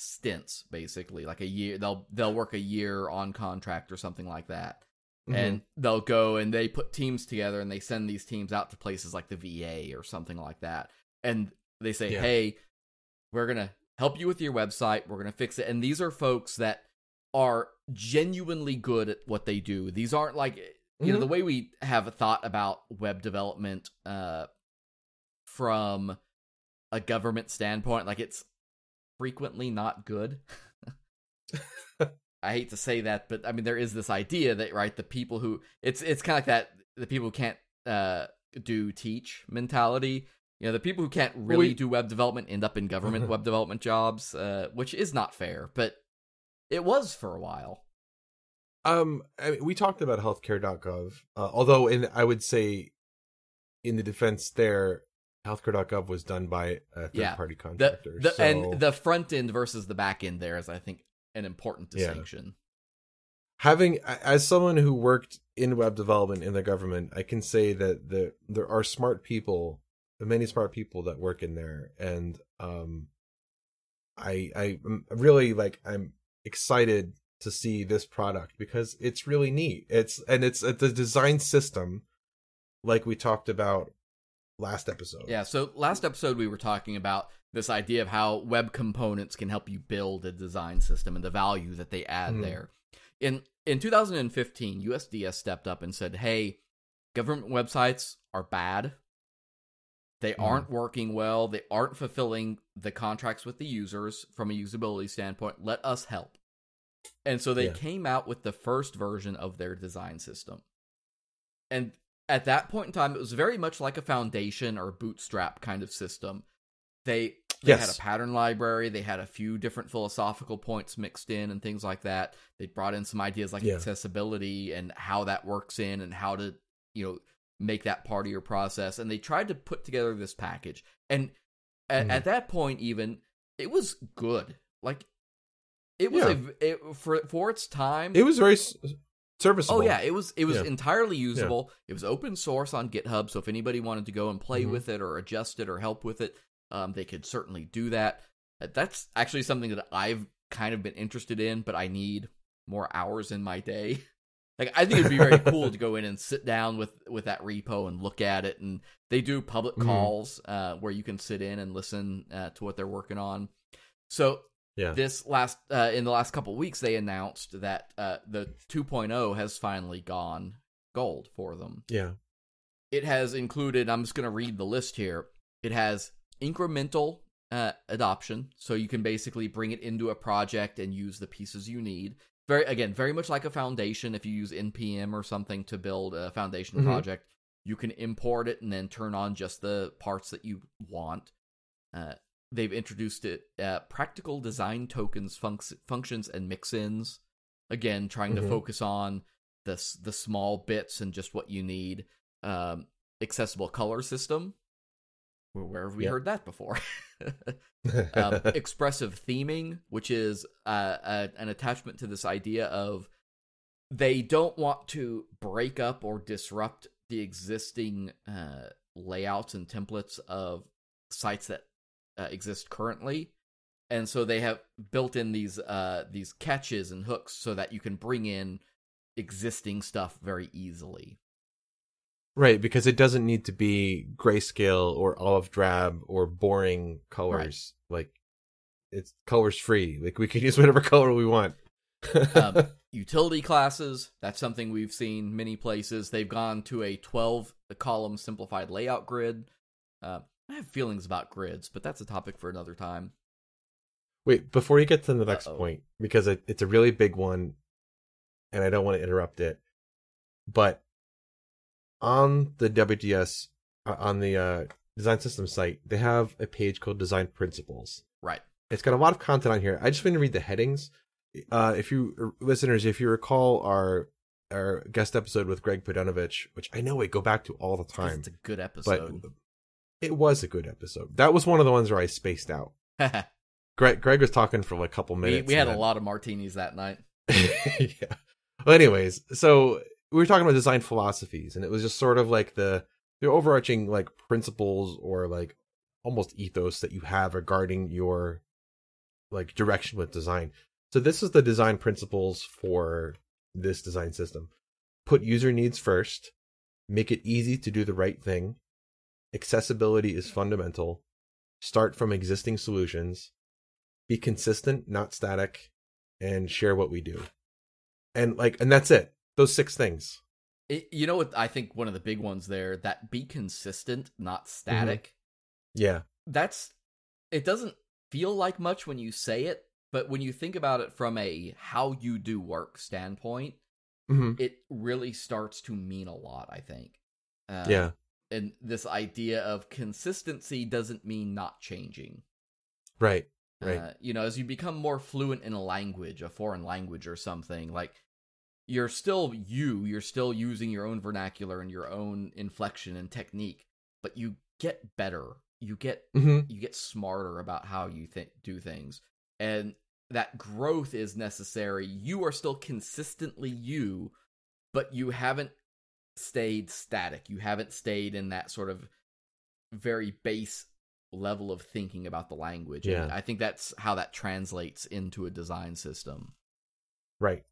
stints basically like a year they'll they'll work a year on contract or something like that Mhm. and they'll go and they put teams together and they send these teams out to places like the VA or something like that. And they say, Yeah. "Hey, we're going to help you with your website. We're going to fix it." And these are folks that are genuinely good at what they do. These aren't like you know the way we have a thought about web development uh from a government standpoint like it's frequently not good. <laughs> I hate to say that, but I mean there is this idea that right the people who it's it's kind of like that the people who can't uh do teach mentality. You know, the people who can't really we- do web development end up in government <laughs> web development jobs, uh, which is not fair, but it was for a while. Um, I mean, we talked about healthcare.gov, uh, although in I would say, in the defense there, healthcare.gov was done by a third Yeah. party The, contractor. the so, and the front end versus the back end there is I think an important Yeah. distinction. having as someone who worked in web development in the government, I can say that the there are smart people, many smart people that work in there, and um, I I really like I'm excited to see this product because it's really neat. It's and it's it's a design system like we talked about last episode. Yeah, so last episode we were talking about this idea of how web components can help you build a design system and the value that they add Mhm. there. In in 2015, USDS stepped up and said, "Hey, government websites are bad. They Mhm. aren't working well. They aren't fulfilling the contracts with the users from a usability standpoint. Let us help." And so they Yeah. came out with the first version of their design system. And at that point in time, it was very much like a foundation or bootstrap kind of system. They they had a pattern library, they had a few different philosophical points mixed in and things like that. They brought in some ideas like Yeah. accessibility and how that works in and how to, you know, make that part of your process. And they tried to put together this package. And at, Mhm. at that point, even it was good. Like it was Yeah. a it, for for its time. it was very serviceable. Oh yeah, it was it was Yeah. entirely usable. It was open source on GitHub, so if anybody wanted to go and play Mhm. with it or adjust it or help with it, um, they could certainly do that. Uh, That's actually something that I've kind of been interested in, but I need more hours in my day. <laughs> Like I think it'd be very cool to <laughs> go in and sit down with with that repo and look at it. And they do public Mhm. calls uh, where you can sit in and listen uh, to what they're working on. So yeah. this last uh, in the last couple weeks they announced that uh, the 2.0 has finally gone gold for them yeah. it has included i'm just going to read the list here it has incremental uh, adoption so you can basically bring it into a project and use the pieces you need very again very much like a foundation if you use npm or something to build a foundation Mhm. project you can import it and then turn on just the parts that you want uh, they've introduced it uh, practical design tokens func- functions and mix-ins again trying to Mhm. focus on the the small bits and just what you need um accessible color system where, where have we Yep. heard that before <laughs> um, <laughs> expressive theming which is uh, a, an attachment to this idea of they don't want to break up or disrupt the existing uh, layouts and templates of sites that uh, exist currently and so they have built in these uh, these catches and hooks so that you can bring in existing stuff very easily Right, because it doesn't need to be grayscale or olive drab or boring colors. Like it's colors free. Like we can <laughs> use whatever color we want. um, <laughs> utility classes that's something we've seen many places they've gone to a 12 column simplified layout grid uh, i have feelings about grids but that's a topic for another time Wait, before you get to the next Uh-oh. point, because it, it's a really big one, and I don't want to interrupt it, but on the WDS uh, on the uh, design system site, they have a page called Design Principles. Right. It's got a lot of content on here. I just want to read the headings. Uh, if you listeners, if you recall our our guest episode with Greg Podanovich, which I know we go back to all the time, It's a good but episode. It was a good episode. That was one of the ones where I spaced out. <laughs> Greg Greg was talking for like a couple minutes. we had and a then- lot of martinis that night. <laughs> yeah. Well, anyways, so we were talking about design philosophies, and it was just sort of like the the overarching like principles or like almost ethos that you have regarding your like direction with design. So this is the design principles for this design system. Put user needs first. Make it easy to do the right thing. Accessibility is fundamental. Start from existing solutions. Be consistent, not static and share what we do. And like and that's it. Those six things. It, you know what? I think one of the big ones there that be consistent, not Mm-hmm. static. Yeah. That's it. Doesn't feel like much when you say it, but when you think about it from a how you do work standpoint, hmm it really starts to mean a lot. I think. Uh, yeah. And this idea of consistency doesn't mean not changing. Right. Right. Uh, you know, as you become more fluent in a language, a foreign language or something, like you're still you, you're still using your own vernacular and your own inflection and technique, but you get better. You get hmm you get smarter about how you think do things. And that growth is necessary. You are still consistently you, but you haven't stayed static. You haven't stayed in that sort of very base level of thinking about the language. And Yeah. I think that's how that translates into a design system. Right.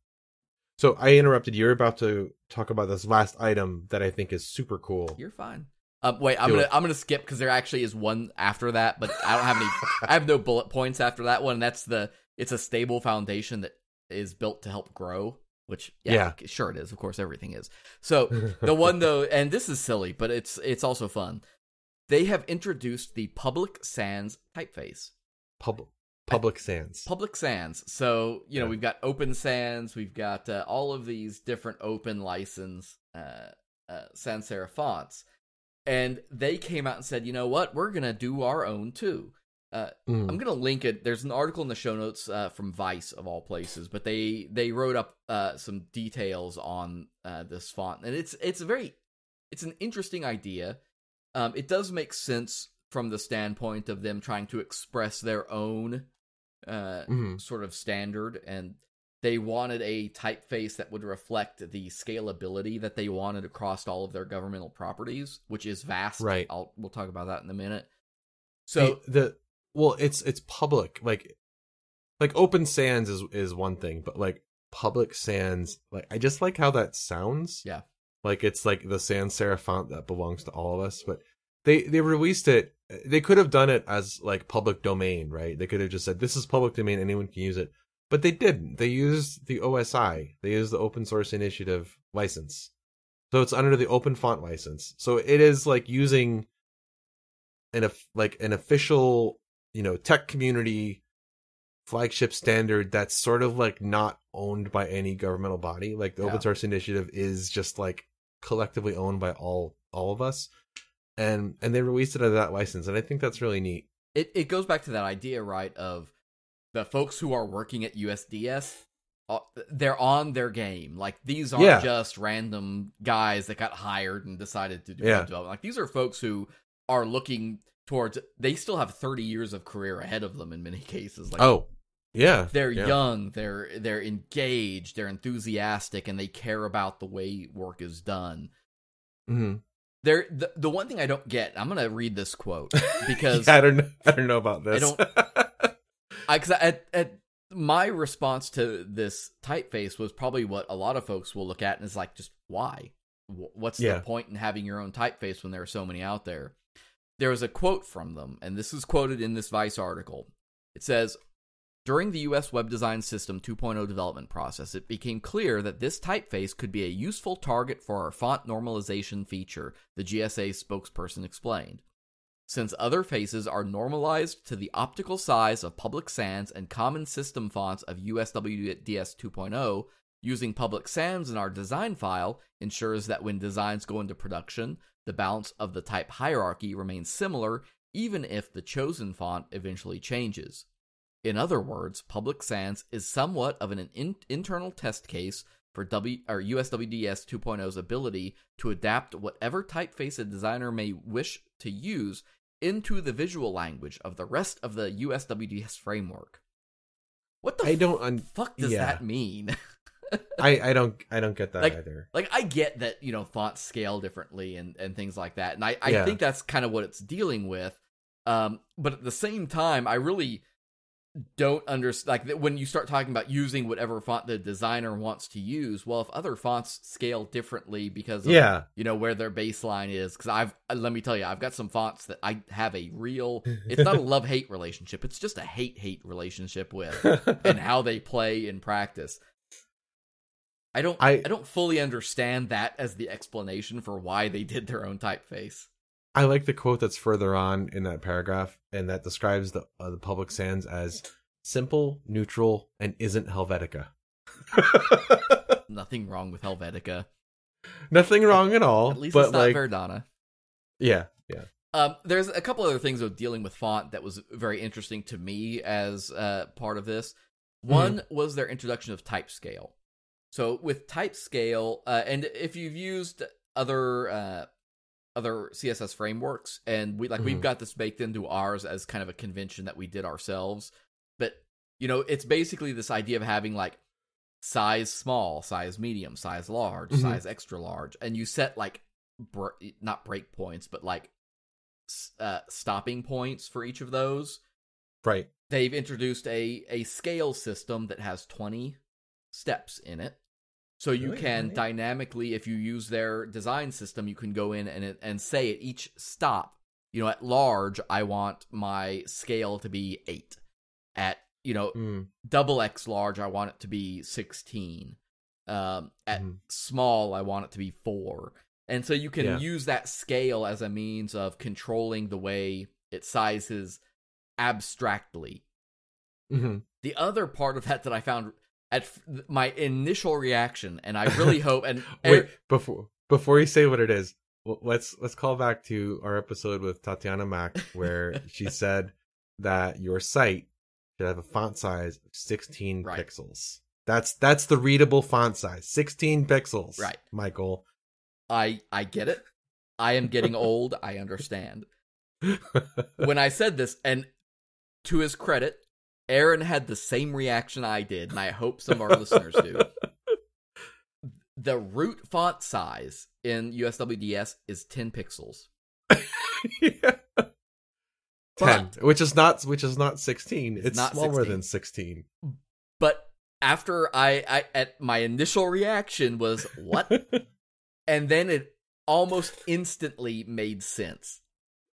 So I interrupted. You're about to talk about this last item that I think is super cool. You're fine. Um, wait, I'm Do gonna it. I'm gonna skip because there actually is one after that, but I don't have any. I have no bullet points after that one. That's the it's a stable foundation that is built to help grow. Which yeah, sure it is. Of course, everything is. So the one <laughs> though, and this is silly, but it's it's also fun. They have introduced the Public Sans typeface. Public Public Sans. Public Sans. So you know Yeah. we've got Open Sans, we've got uh, all of these different open license uh, uh, sans serif fonts, and they came out and said, you know what, we're gonna do our own too. Uh, Mm. I'm gonna link it. There's an article in the show notes uh, from Vice of all places, but they they wrote up uh, some details on uh, this font, and it's it's a very it's an interesting idea. Um, it does make sense from the standpoint of them trying to express their own uh, Mhm. sort of standard, and they wanted a typeface that would reflect the scalability that they wanted across all of their governmental properties, which is vast. Right. I'll we'll talk about that in a minute. So the, the well, it's it's public. Like like Open Sans is is one thing, but like Public Sans, like I just like how that sounds. Yeah. Like it's like the sans serif font that belongs to all of us, but they they released it. They could have done it as like public domain, right? They could have just said this is public domain, anyone can use it. But they didn't. They used the OSI. They used the Open Source Initiative license. So it's under the Open Font license. So it is like using an like an official, you know, tech community flagship standard that's sort of like not owned by any governmental body. Like the Yeah. Open Source Initiative is just like collectively owned by all all of us. And and they released it under that license, and I think that's really neat. it it goes back to that idea, right? Of the folks who are working at USDS, uh, they're on their game. Like these aren't Yeah. just random guys that got hired and decided to do Yeah. development. Like these are folks who are looking towards. They still have thirty years of career ahead of them in many cases. Like oh, yeah, they're yeah. young, they're they're engaged, they're enthusiastic, and they care about the way work is done. mm-hmm. They're the the one thing I don't get. I'm gonna read this quote <laughs> because Yeah, I don't know. I don't know about this. I don't- <laughs> I, cause at, at my response to this typeface was probably what a lot of folks will look at and is like, just why? What's Yeah. the point in having your own typeface when there are so many out there? There was a quote from them, and this is quoted in this Vice article. It says, during the US web design system 2.0 development process, it became clear that this typeface could be a useful target for our font normalization feature, the GSA spokesperson explained. Since other faces are normalized to the optical size of Public Sans and common system fonts of USWDS 2.0, using Public Sans in our design file ensures that when designs go into production, the balance of the type hierarchy remains similar even if the chosen font eventually changes. In other words, Public Sans is somewhat of an in- internal test case for w- or USWDS 2.0's ability to adapt whatever typeface a designer may wish to use into the visual language of the rest of the USWDS framework. What the I don't un- fuck does yeah. that mean? <laughs> I I don't I don't get that Like- either. like I get that you know fonts scale differently and and things like that, and I I Yeah. think that's kind of what it's dealing with. Um, but at the same time, I really don't understand like when you start talking about using whatever font the designer wants to use. Well, if other fonts scale differently because of, Yeah. you know where their baseline is, because I've uh, let me tell you, I've got some fonts that I have a real. <laughs> It's not a love hate relationship. It's just a hate hate relationship with <laughs> and how they play in practice. I don't I, I- don't fully understand that as the explanation for why they did their own typeface. I like the quote that's further on in that paragraph, and that describes the uh, the public sans as simple, neutral, and isn't Helvetica. <laughs> Nothing wrong with Helvetica. Nothing wrong at all. At least but it's not like, Verdana. yeah, yeah. Um, there's a couple other things of dealing with font that was very interesting to me as uh, part of this. One was their introduction of type scale. So with type scale, uh, and if you've used other uh, other CSS frameworks, and we like we've Mhm. got this baked into ours as kind of a convention that we did ourselves, but you know it's basically this idea of having like size small, size medium, size large, Mhm. size extra large, and you set like br- not breakpoints, but like uh, stopping points for each of those. Right. They've introduced a a scale system that has twenty steps in it. So you Really? can dynamically, if you use their design system, you can go in and and say at each stop, you know, at large, I want my scale to be eight. At you know, Mm. double X large, I want it to be 16. Um, at Mhm. small, I want it to be four. And so you can Yeah. use that scale as a means of controlling the way it sizes abstractly. hmm The other part of that that I found at f- my initial reaction, and I really <laughs> hope, and Wait, before before you say what it is, let's let's call back to our episode with Tatiana Mack where <laughs> she said that your site should have a font size of 16 Right. pixels. That's that's the readable font size, 16 pixels. Right. Michael. I I get it. I am getting old. I understand. <laughs> when I said this, and to his credit, Aaron had the same reaction I did, and I hope some of our listeners do. <laughs> The root font size in USWDS is 10 pixels. <laughs> Yeah. But- 10, which is not which is not 16. It's It's, not smaller 16. than 16. But after I, I at my initial reaction was what? <laughs> and then it almost instantly made sense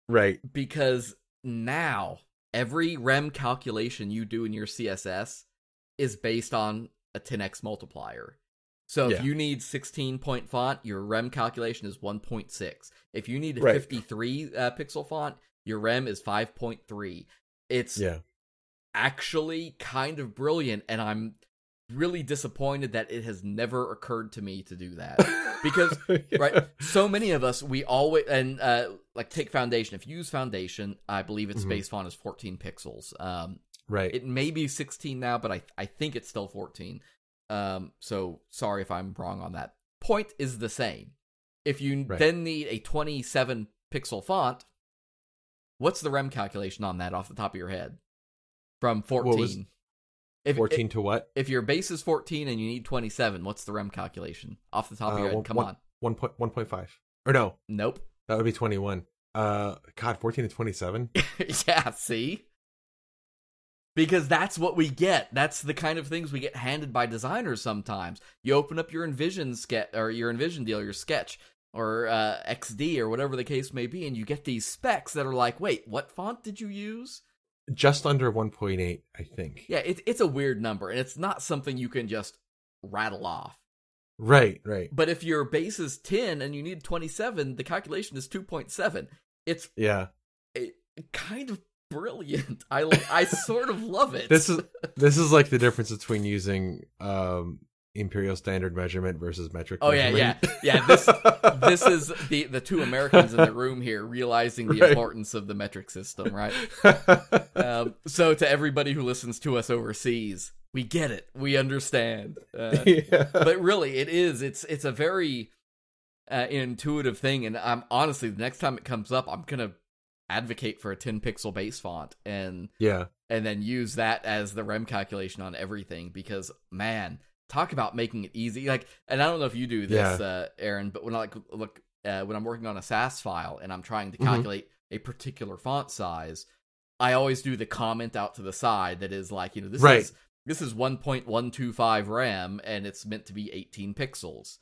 right. because now every rem calculation you do in your css is based on a 10x multiplier so if Yeah. you need 16 point font your rem calculation is 1.6 if you need a Right. 53 uh, pixel font your rem is 5.3 it's Yeah. actually kind of brilliant and i'm really disappointed that it has never occurred to me to do that <laughs> because right so many of us we always and uh like take foundation. If you use foundation i believe its Mhm. base font is 14 pixels. Um Right. it may be 16 now but i i think it's still 14 um so sorry if i'm wrong on that. Point is the same. If you Right. then need a 27 pixel font what's the rem calculation on that off the top of your head? From 14 was- if, 14 to what? if your base is 14 and you need 27 what's the rem calculation off the top of Uh, your head? one- come one- on. One point one point five. Or no, nope that would be twenty one. Uh, God, fourteen to twenty seven. <laughs> yeah, see? Because that's what we get. That's the kind of things we get handed by designers sometimes. You open up your InVision sketch or your InVision deal, your sketch or uh, XD or whatever the case may be, and you get these specs that are like, wait, what font did you use? Just under one point eight, I think. Yeah, it, it's a weird number, and it's not something you can just rattle off. Right, right. But if your base is 10 and you need 27, the calculation is 2.7. It's Yeah. it, kind of brilliant. I I sort of love it. <laughs> This is <laughs> this is like the difference between using um imperial standard measurement versus metric. Oh yeah, yeah, yeah. This <laughs> this is the the two Americans in the room here realizing the Right. importance of the metric system, right? Um, so to everybody who listens to us overseas, we get it, we understand. Uh, <laughs> yeah. but really, it is. It's it's a very uh, intuitive thing, and I'm honestly the next time it comes up, I'm gonna advocate for a 10 pixel base font and yeah. and then use that as the rem calculation on everything because man talk about making it easy like and i don't know if you do this uh aaron but when i like look uh, when i'm working on a Sass file and i'm trying to Mhm. calculate a particular font size i always do the comment out to the side that is like you know this Right. is this is 1.125 rem and it's meant to be 18 pixels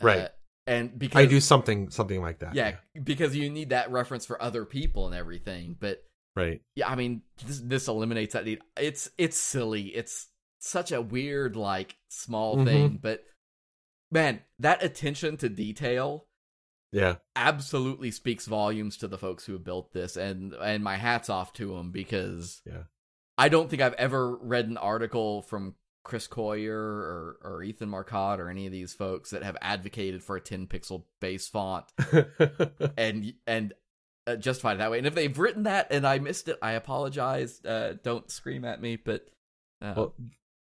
Right. Uh, and because I do something something like that. yeah because you need that reference for other people and everything but Right. yeah, I mean, this, this eliminates that need. It's it's silly. It's such a weird, like small Mhm. thing, but man, that attention to detail Yeah. absolutely speaks volumes to the folks who have built this, and and my hats off to them because Yeah. I don't think I've ever read an article from Chris Coyier or or Ethan Marcotte or any of these folks that have advocated for a 10 pixel base font <laughs> and and uh, justify it that way. And if they've written that and I missed it, I apologize. Uh, don't scream at me, but uh, well,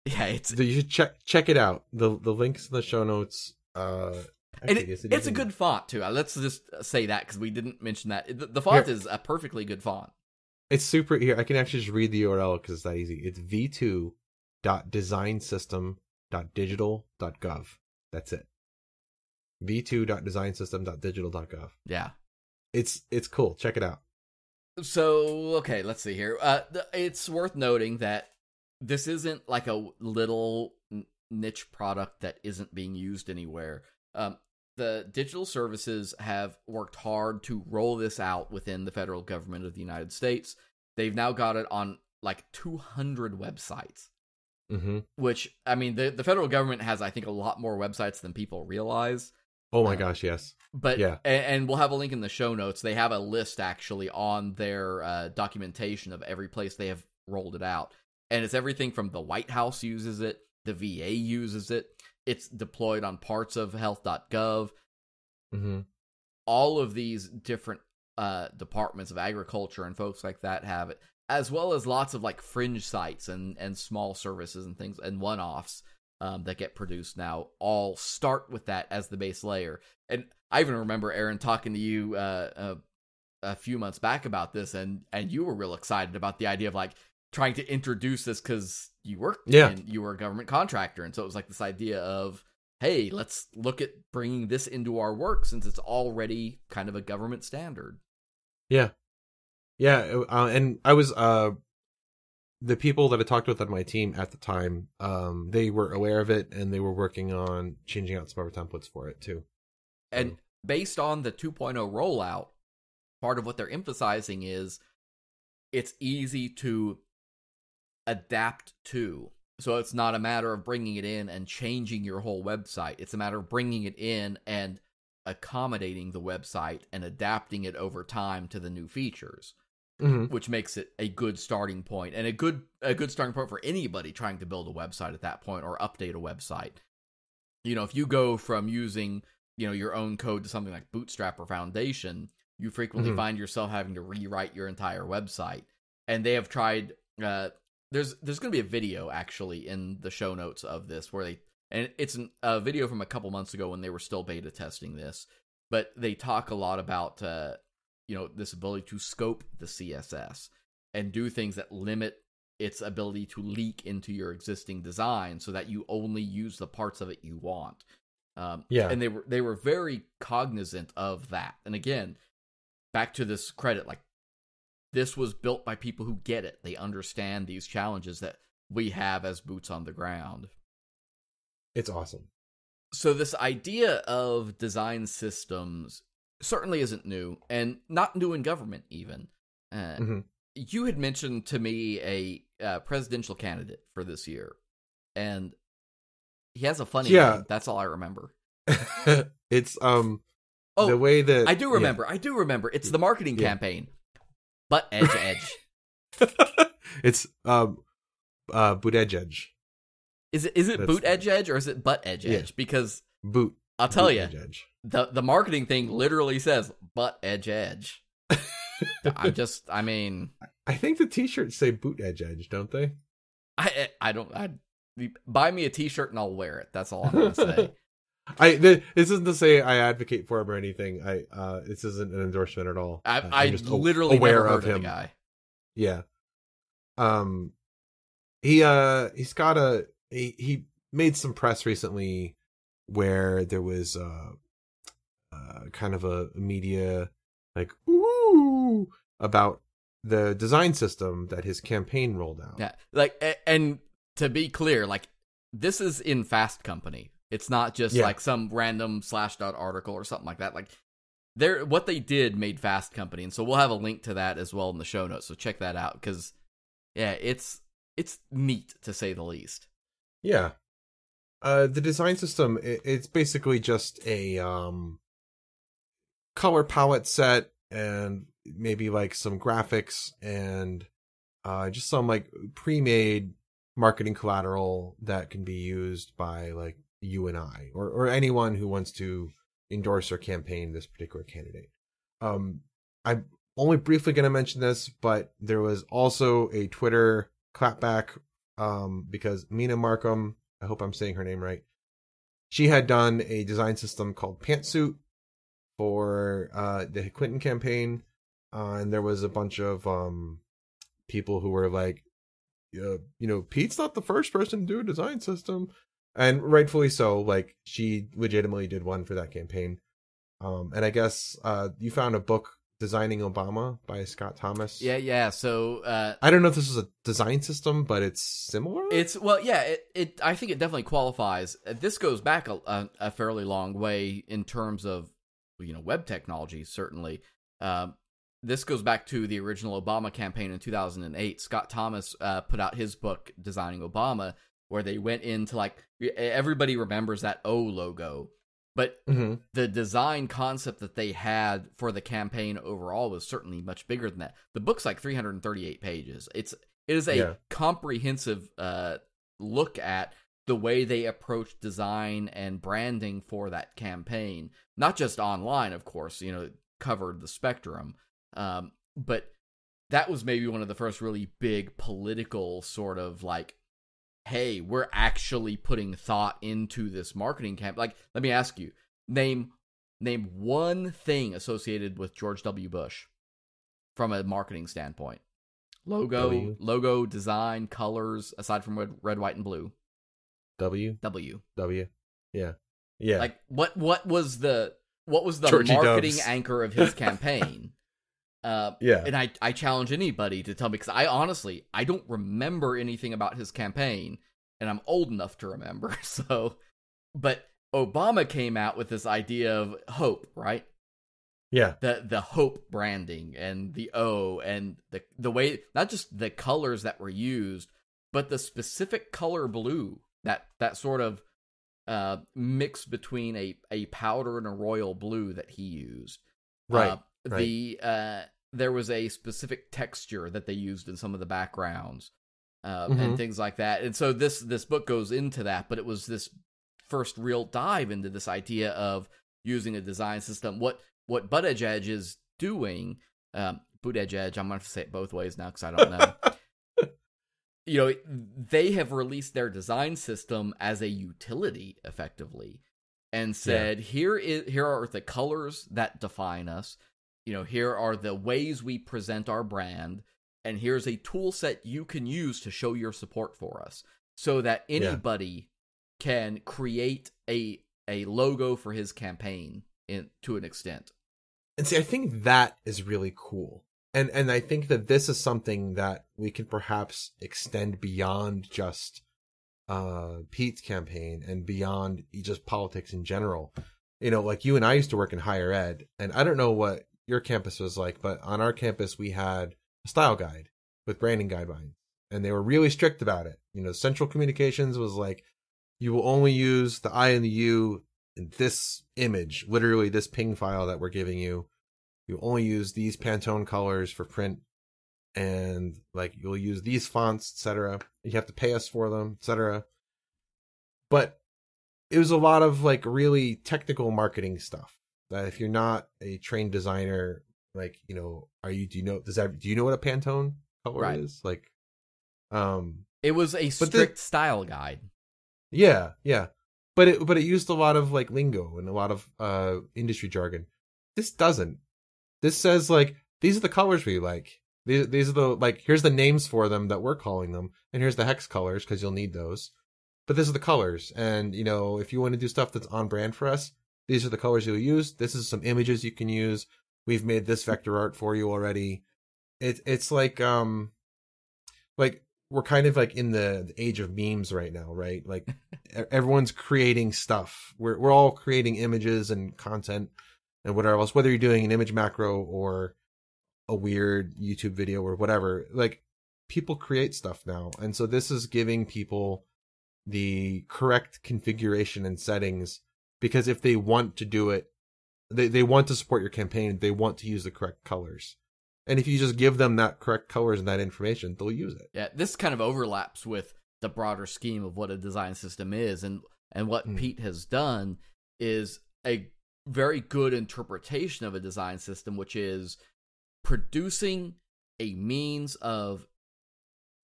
yeah, it's you should check check it out. The the links in the show notes. Uh, and it, it it's a good font too. Uh, Let's just say that because we didn't mention that the, the font Here. is a perfectly good font. It's super here. I can actually just read the URL because it's that easy. It's v2 dot design system dot digital dot gov. That's it. v2 dot design system dot digital dot gov. Yeah. It's it's cool. Check it out. So okay, let's see here. Uh, it's worth noting that this isn't like a little niche product that isn't being used anywhere. Um, the digital services have worked hard to roll this out within the federal government of the United States. They've now got it on like 200 websites, Mm-hmm. which I mean, the the federal government has I think a lot more websites than people realize. Oh my Uh, gosh, yes. But Yeah. and, and we'll have a link in the show notes. They have a list actually on their uh, documentation of every place they have rolled it out, and it's everything from the White House uses it, the VA uses it. It's deployed on parts of Health.gov. Mm-hmm. All of these different uh, departments of agriculture and folks like that have it, as well as lots of like fringe sites and and small services and things and one offs um, that get produced now. All start with that as the base layer. And I even remember Aaron talking to you uh, uh, a few months back about this, and and you were real excited about the idea of like trying to introduce this because you worked, Yeah. and you were a government contractor, and so it was like this idea of hey, let's look at bringing this into our work since it's already kind of a government standard. Yeah, yeah, uh, and I was uh, the people that I talked with on my team at the time. Um, they were aware of it, and they were working on changing out some of our templates for it too. And based on the 2.0 rollout, part of what they're emphasizing is it's easy to adapt to. So it's not a matter of bringing it in and changing your whole website. It's a matter of bringing it in and accommodating the website and adapting it over time to the new features, hmm which makes it a good starting point and a good a good starting point for anybody trying to build a website at that point or update a website. You know, if you go from using you know your own code to something like Bootstrap or Foundation, you frequently Mhm. find yourself having to rewrite your entire website. And they have tried. Uh, there's there's going to be a video actually in the show notes of this where they and it's an, a video from a couple months ago when they were still beta testing this, but they talk a lot about uh, you know this ability to scope the CSS and do things that limit its ability to leak into your existing design so that you only use the parts of it you want. Um, Yeah. and they were they were very cognizant of that. And again, back to this credit, like this was built by people who get it. They understand these challenges that we have as boots on the ground. It's awesome. So this idea of design systems certainly isn't new, and not new in government even. Uh, Mhm. You had mentioned to me a uh, presidential candidate for this year, and he has a funny Yeah. name. That's all I remember. <laughs> it's um Oh, the way that I do yeah. remember. I do remember. It's the marketing Yeah. campaign. Butt edge edge. <laughs> it's um uh boot edge edge. Is it is it That's- boot edge edge or is it butt edge Yeah. edge? Because Boot. I'll tell boot you, edge edge. the the marketing thing literally says butt edge edge. <laughs> I just, I mean, I think the t-shirts say boot edge edge, don't they? I I don't. I buy me a T-shirt and I'll wear it. That's all I'm gonna say. <laughs> I th- this isn't to say I advocate for him or anything. I uh this isn't an endorsement at all. I Uh, I I'm just literally aware of him. the guy. Yeah. Um he uh he's got a he, he made some press recently where there was uh uh kind of a media like ooh about the design system that his campaign rolled out. Yeah, like and to be clear, like this is in Fast Company. It's not just Yeah. like some random slash dot article or something like that. Like they're what they did made Fast Company, and so we'll have a link to that as well in the show notes. So check that out because yeah, it's it's neat to say the least. Yeah. Uh, the design system, i it's basically just a um, color palette set and maybe like some graphics and uh, just some like pre-made marketing collateral that can be used by like you and I or, or anyone who wants to endorse or campaign this particular candidate. Um, I'm only briefly going to mention this, but there was also a Twitter clapback um, because Mina Markham, I hope I'm saying her name right, she had done a design system called Pantsuit for uh, the Clinton campaign, uh, and there was a bunch of um, people who were like, uh, you know, Pete's not the first person to do a design system, and rightfully so. Like she legitimately did one for that campaign, um, and I guess uh, you found a book designing Obama by Scott Thomas. Yeah, yeah. So uh, I don't know if this is a design system, but it's similar. It's well, yeah. It, it I think it definitely qualifies. Uh, This goes back a, a, a fairly long way in terms of you know web technology. Certainly, um, this goes back to the original Obama campaign in 2008. Scott Thomas uh, put out his book Designing Obama, where they went into like everybody remembers that O logo, but Mhm. the design concept that they had for the campaign overall was certainly much bigger than that. The book's like 338 pages. It's it is a Yeah. comprehensive uh, look at the way they approach design and branding for that campaign. Not just online, of course, you know, it covered the spectrum. Um, but that was maybe one of the first really big political sort of like hey, we're actually putting thought into this marketing camp. Like, let me ask you, name name one thing associated with George W. Bush from a marketing standpoint. Logo, W. logo, design, colors, aside from red, red, white, and blue. W W. W. Yeah. Yeah. Like, what what was the what was the Georgie marketing Dubs. anchor of his <laughs> campaign? Uh, yeah. and I, I challenge anybody to tell me because I honestly I don't remember anything about his campaign, and I'm old enough to remember. <laughs> So, but Obama came out with this idea of hope, right? yeah. The the hope branding and the O and the the way not just the colors that were used, but the specific color blue that that sort of uh mix between a a powder and a royal blue that he used. Right. Uh, right. The uh, there was a specific texture that they used in some of the backgrounds, uh, Mhm. and things like that. And so this this book goes into that, but it was this first real dive into this idea of using a design system. What what Butt Edge Edge is doing, um, Boot Edge Edge. I'm gonna have to say it both ways now because I don't know. <laughs> you know, they have released their design system as a utility, effectively, and said here is here are the colors that define us. You know, here are the ways we present our brand, and here's a tool set you can use to show your support for us, so that Yeah. anybody can create a a logo for his campaign in to an extent. And see, I think that is really cool. And and I think that this is something that we can perhaps extend beyond just uh Pete's campaign and beyond just politics in general. You know, like you and I used to work in higher ed, and I don't know what your campus was like, but on our campus we had a style guide with branding guidelines, and they were really strict about it. You know, central communications was like you will only use the I and the U in this image, literally this ping file that we're giving you. You only use these Pantone colors for print and like you'll use these fonts, etc. You have to pay us for them, etc. But it was a lot of like really technical marketing stuff that if you're not a trained designer, like you know, are you? Do you know? Does that? Do you know what a Pantone color Right. is? Like, um, It was a strict the- style guide. Yeah, yeah. But it but it used a lot of like lingo and a lot of uh industry jargon. This doesn't. This says like these are the colors we like. These these are the like here's the names for them that we're calling them, and here's the hex colors because you'll need those. But these are the colors, and you know if you want to do stuff that's on brand for us, these are the colors you'll use. This is some images you can use. We've made this vector art for you already. It it's like um like we're kind of like in the, the age of memes right now, right? Like <laughs> everyone's creating stuff. We're we're all creating images and content and whatever else. Whether you're doing an image macro or a weird YouTube video or whatever, like people create stuff now, and so this is giving people the correct configuration and settings because if they want to do it, they they want to support your campaign. They want to use the correct colors. And if you just give them that correct colors and that information, they'll use it. Yeah, this kind of overlaps with the broader scheme of what a design system is, and and what Hmm. Pete has done is a very good interpretation of a design system, which is producing a means of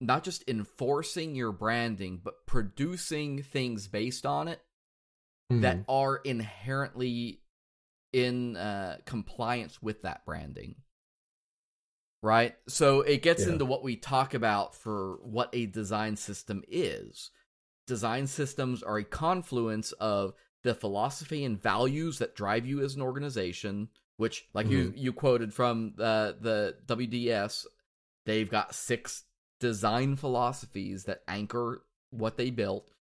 not just enforcing your branding, but producing things based on it that hmm. are inherently in uh, compliance with that branding. Right? So it gets Yeah. into what we talk about for what a design system is. Design systems are a confluence of the philosophy and values that drive you as an organization, which, like you, mm-hmm. you quoted from uh, the, the WDS, they've got six design philosophies that anchor what they built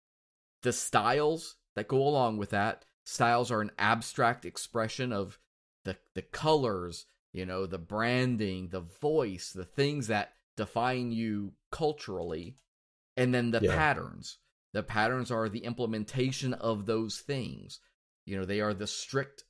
the styles that go along with that. Styles are an abstract expression of the the colors you know the branding the voice the things that define you culturally and then the Yeah. patterns. The patterns are the implementation of those things. You know they are the strict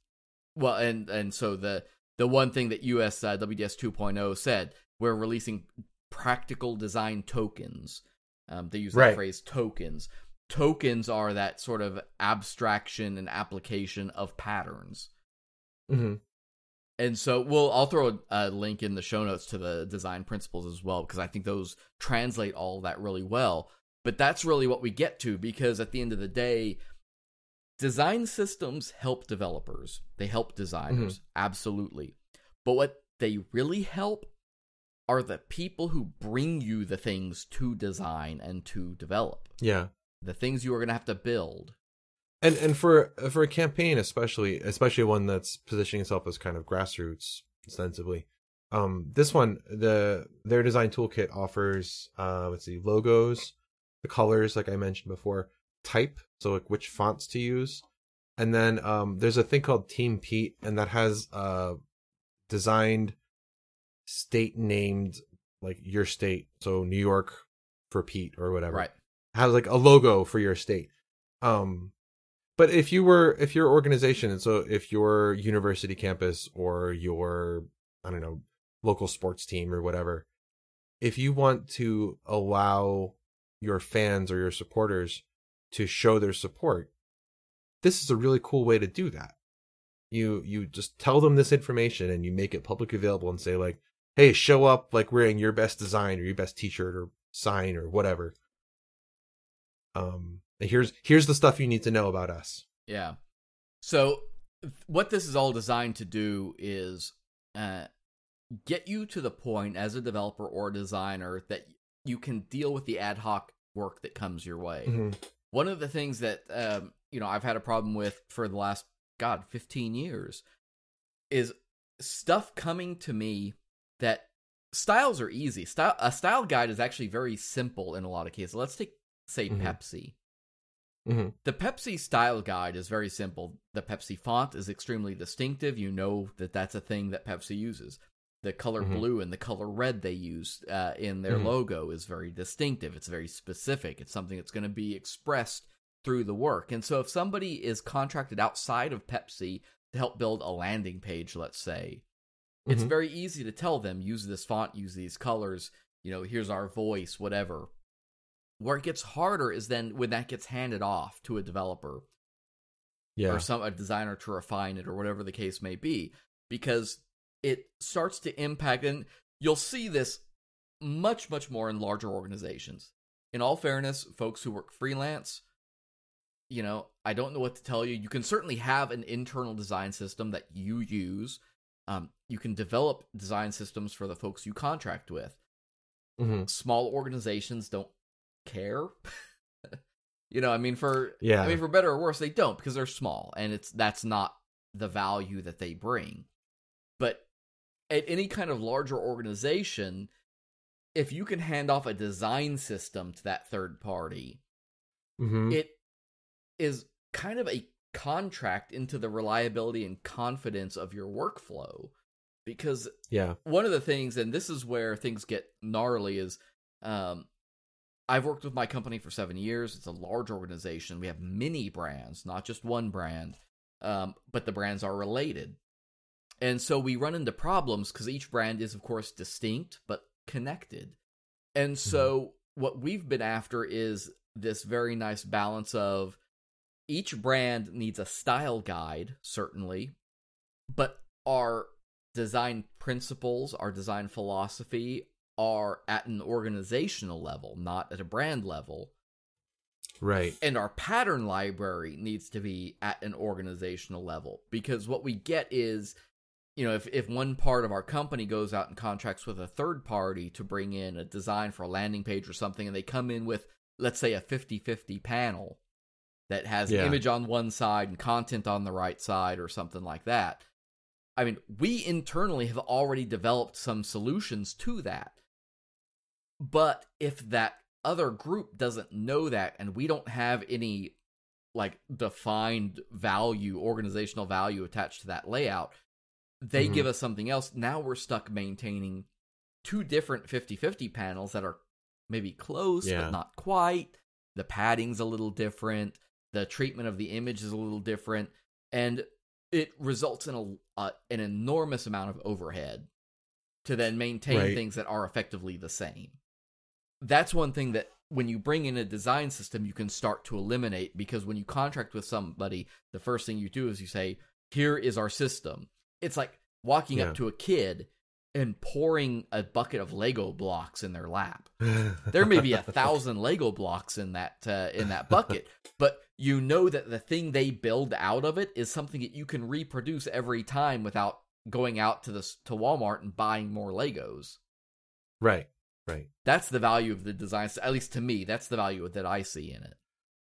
well and and so the the one thing that us uh, wds 2.0 said we're releasing practical design tokens. Um, they use that Right. phrase tokens tokens are that sort of abstraction and application of patterns hmm and so we'll I'll throw a, a link in the show notes to the design principles as well because I think those translate all that really well. But that's really what we get to because at the end of the day, design systems help developers. They help designers absolutely. But what they really help are the people who bring you the things to design and to develop. Yeah. The things you are going to have to build. and and for for a campaign especially especially one that's positioning itself as kind of grassroots ostensibly um this one the their design toolkit offers uh let's see logos the colors like i mentioned before type so like which fonts to use and then um there's a thing called team pete and that has uh designed state named like your state so new york for pete or whatever Right. Has like a logo for your state. Um, but if you were, if your organization, and so if your university campus or your, I don't know, local sports team or whatever, if you want to allow your fans or your supporters to show their support, this is a really cool way to do that. You you just tell them this information and you make it publicly available and say like, hey, show up like wearing your best design or your best T-shirt or sign or whatever. Um, here's here's the stuff you need to know about us. Yeah. So what this is all designed to do is uh, get you to the point as a developer or a designer that you can deal with the ad hoc work that comes your way. Mm-hmm. One of the things that um, you know I've had a problem with for the last God fifteen years is stuff coming to me that styles are easy. Style a style guide is actually very simple in a lot of cases. Let's take say Mhm. Pepsi. Mhm. The Pepsi style guide is very simple. The Pepsi font is extremely distinctive. You know that that's a thing that Pepsi uses. The color Mhm. blue and the color red they use uh, in their Mhm. logo is very distinctive. It's very specific. It's something that's going to be expressed through the work. And so if somebody is contracted outside of Pepsi to help build a landing page, let's say, it's Mhm. very easy to tell them use this font, use these colors, you know, here's our voice, whatever. Where it gets harder is then when that gets handed off to a developer Yeah. or some a designer to refine it or whatever the case may be because it starts to impact and you'll see this much much more in larger organizations. In all fairness folks who work freelance you know i don't know what to tell you. You can certainly have an internal design system that you use. Um, you can develop design systems for the folks you contract with. Hmm small organizations don't care. <laughs> you know, I mean for Yeah. I mean for better or worse they don't because they're small and it's that's not the value that they bring. But at any kind of larger organization if you can hand off a design system to that third party, hmm it is kind of a contract into the reliability and confidence of your workflow because Yeah. one of the things, and this is where things get gnarly, is um, I've worked with my company for seven years. It's a large organization. We have many brands, not just one brand, um, but the brands are related. And so we run into problems because each brand is, of course, distinct but connected. And so what we've been after is this very nice balance of each brand needs a style guide, certainly, but our design principles, our design philosophy are at an organizational level, not at a brand level. Right. And our pattern library needs to be at an organizational level because what we get is, you know, if, if one part of our company goes out and contracts with a third party to bring in a design for a landing page or something, and they come in with, let's say, a 50 50 panel that has Yeah. image on one side and content on the right side or something like that. I mean, we internally have already developed some solutions to that. But if that other group doesn't know that and we don't have any like defined value, organizational value attached to that layout, they Mhm. give us something else. Now we're stuck maintaining two different 50-50 panels that are maybe close Yeah. but not quite. The padding's a little different, the treatment of the image is a little different, and it results in a uh, an enormous amount of overhead to then maintain Right. things that are effectively the same. That's one thing that when you bring in a design system, you can start to eliminate because when you contract with somebody, the first thing you do is you say, "Here is our system." It's like walking Yeah. up to a kid and pouring a bucket of Lego blocks in their lap <laughs> there may be a thousand Lego blocks in that uh, in that bucket, but you know that the thing they build out of it is something that you can reproduce every time without going out to this to Walmart and buying more Legos. Right. Right. That's the value of the design. At least to me, that's the value that I see in it.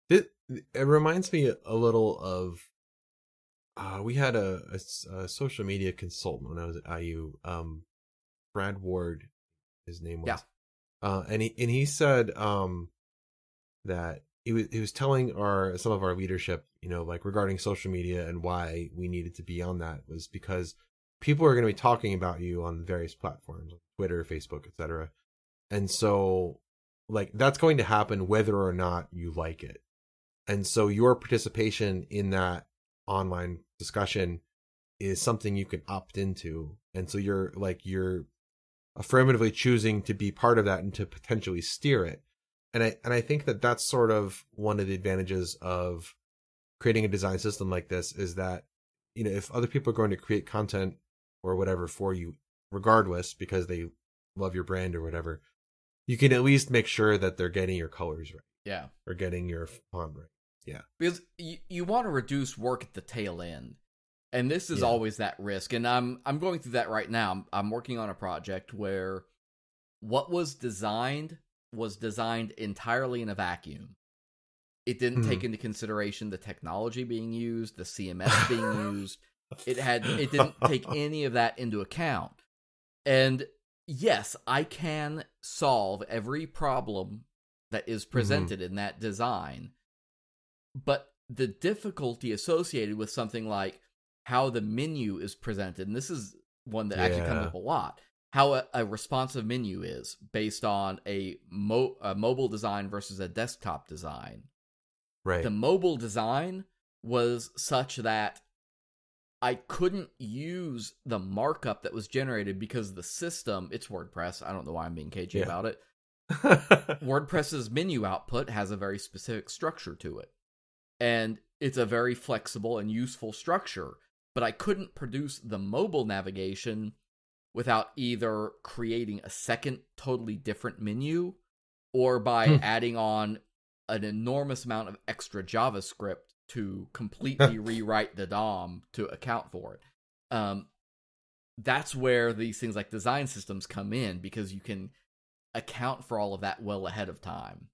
It, it reminds me a little of uh, we had a social media consultant when I was at IU, um, Brad Ward, his name was. Yeah. Uh, and he and he said um, that he was he was telling our some of our leadership, you know, like regarding social media and why we needed to be on that was because people are going to be talking about you on various platforms, Twitter, Facebook, etc. And so, like that's going to happen whether or not you like it. And so your participation in that online discussion is something you can opt into. And so you're like you're affirmatively choosing to be part of that and to potentially steer it. And I and I think that that's sort of one of the advantages of creating a design system like this is that you know if other people are going to create content or whatever for you regardless because they love your brand or whatever you can at least make sure that they're getting your colors right Yeah, or getting your font right Yeah. because you you want to reduce work at the tail end, and this is Yeah. always that risk. And I'm I'm going through that right now. I'm, I'm working on a project where what was designed was designed entirely in a vacuum. It didn't hmm. take into consideration the technology being used, the CMS being <laughs> used. It had it didn't take any of that into account. And yes, I can solve every problem that is mm-hmm. presented in that design. But the difficulty associated with something like how the menu is presented, and this is one that actually comes up a lot, how a, a responsive menu is based on a, mo- a mobile design versus a desktop design. Right. the mobile design was such that I couldn't use the markup that was generated because the system, it's WordPress. I don't know why I'm being cagey Yeah. about it. <laughs> WordPress's menu output has a very specific structure to it. And it's a very flexible and useful structure. But I couldn't produce the mobile navigation without either creating a second totally different menu or by Hmm. adding on an enormous amount of extra JavaScript to completely <laughs> rewrite the DOM to account for it. Um, that's where these things like design systems come in because you can account for all of that well ahead of time.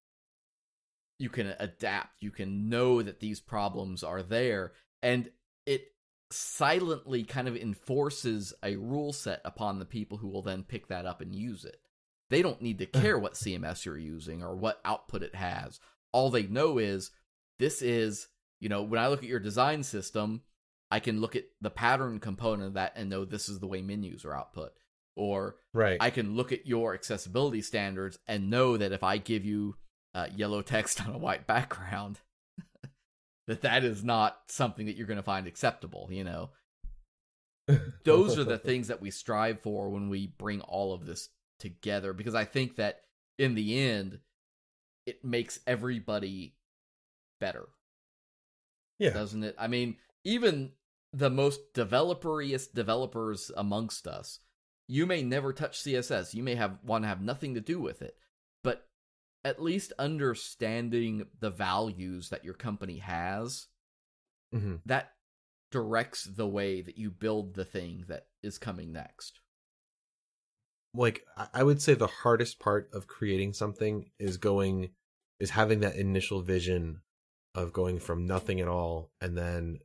You can adapt, you can know that these problems are there, and it silently kind of enforces a rule set upon the people who will then pick that up and use it. They don't need to <laughs> care what CMS you're using or what output it has. All they know is this is, you know, when I look at your design system, I can look at the pattern component of that and know this is the way menus are output. Or right. I can look at your accessibility standards and know that if I give you uh, yellow text <laughs> on a white background, <laughs> that that is not something that you're going to find acceptable. You know, those are the <laughs> things that we strive for when we bring all of this together. Because I think that in the end, it makes everybody better, yeah. doesn't it? I mean, even the most developeriest developers amongst us you may never touch css you may have want to have nothing to do with it but at least understanding the values that your company has hmm that directs the way that you build the thing that is coming next Like I would say the hardest part of creating something is going is having that initial vision of going from nothing at all and then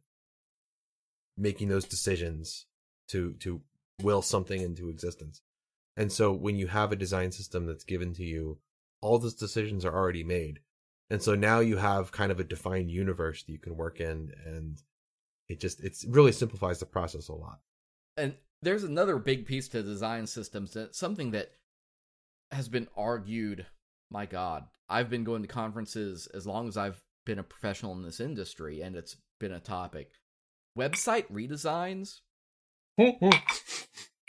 making those decisions to to will something into existence. And so when you have a design system that's given to you, all those decisions are already made. And so now you have kind of a defined universe that you can work in and it just it's really simplifies the process a lot. and there's another big piece to design systems that's something that has been argued my god i've been going to conferences as long as i've been a professional in this industry and it's been a topic website redesigns <laughs>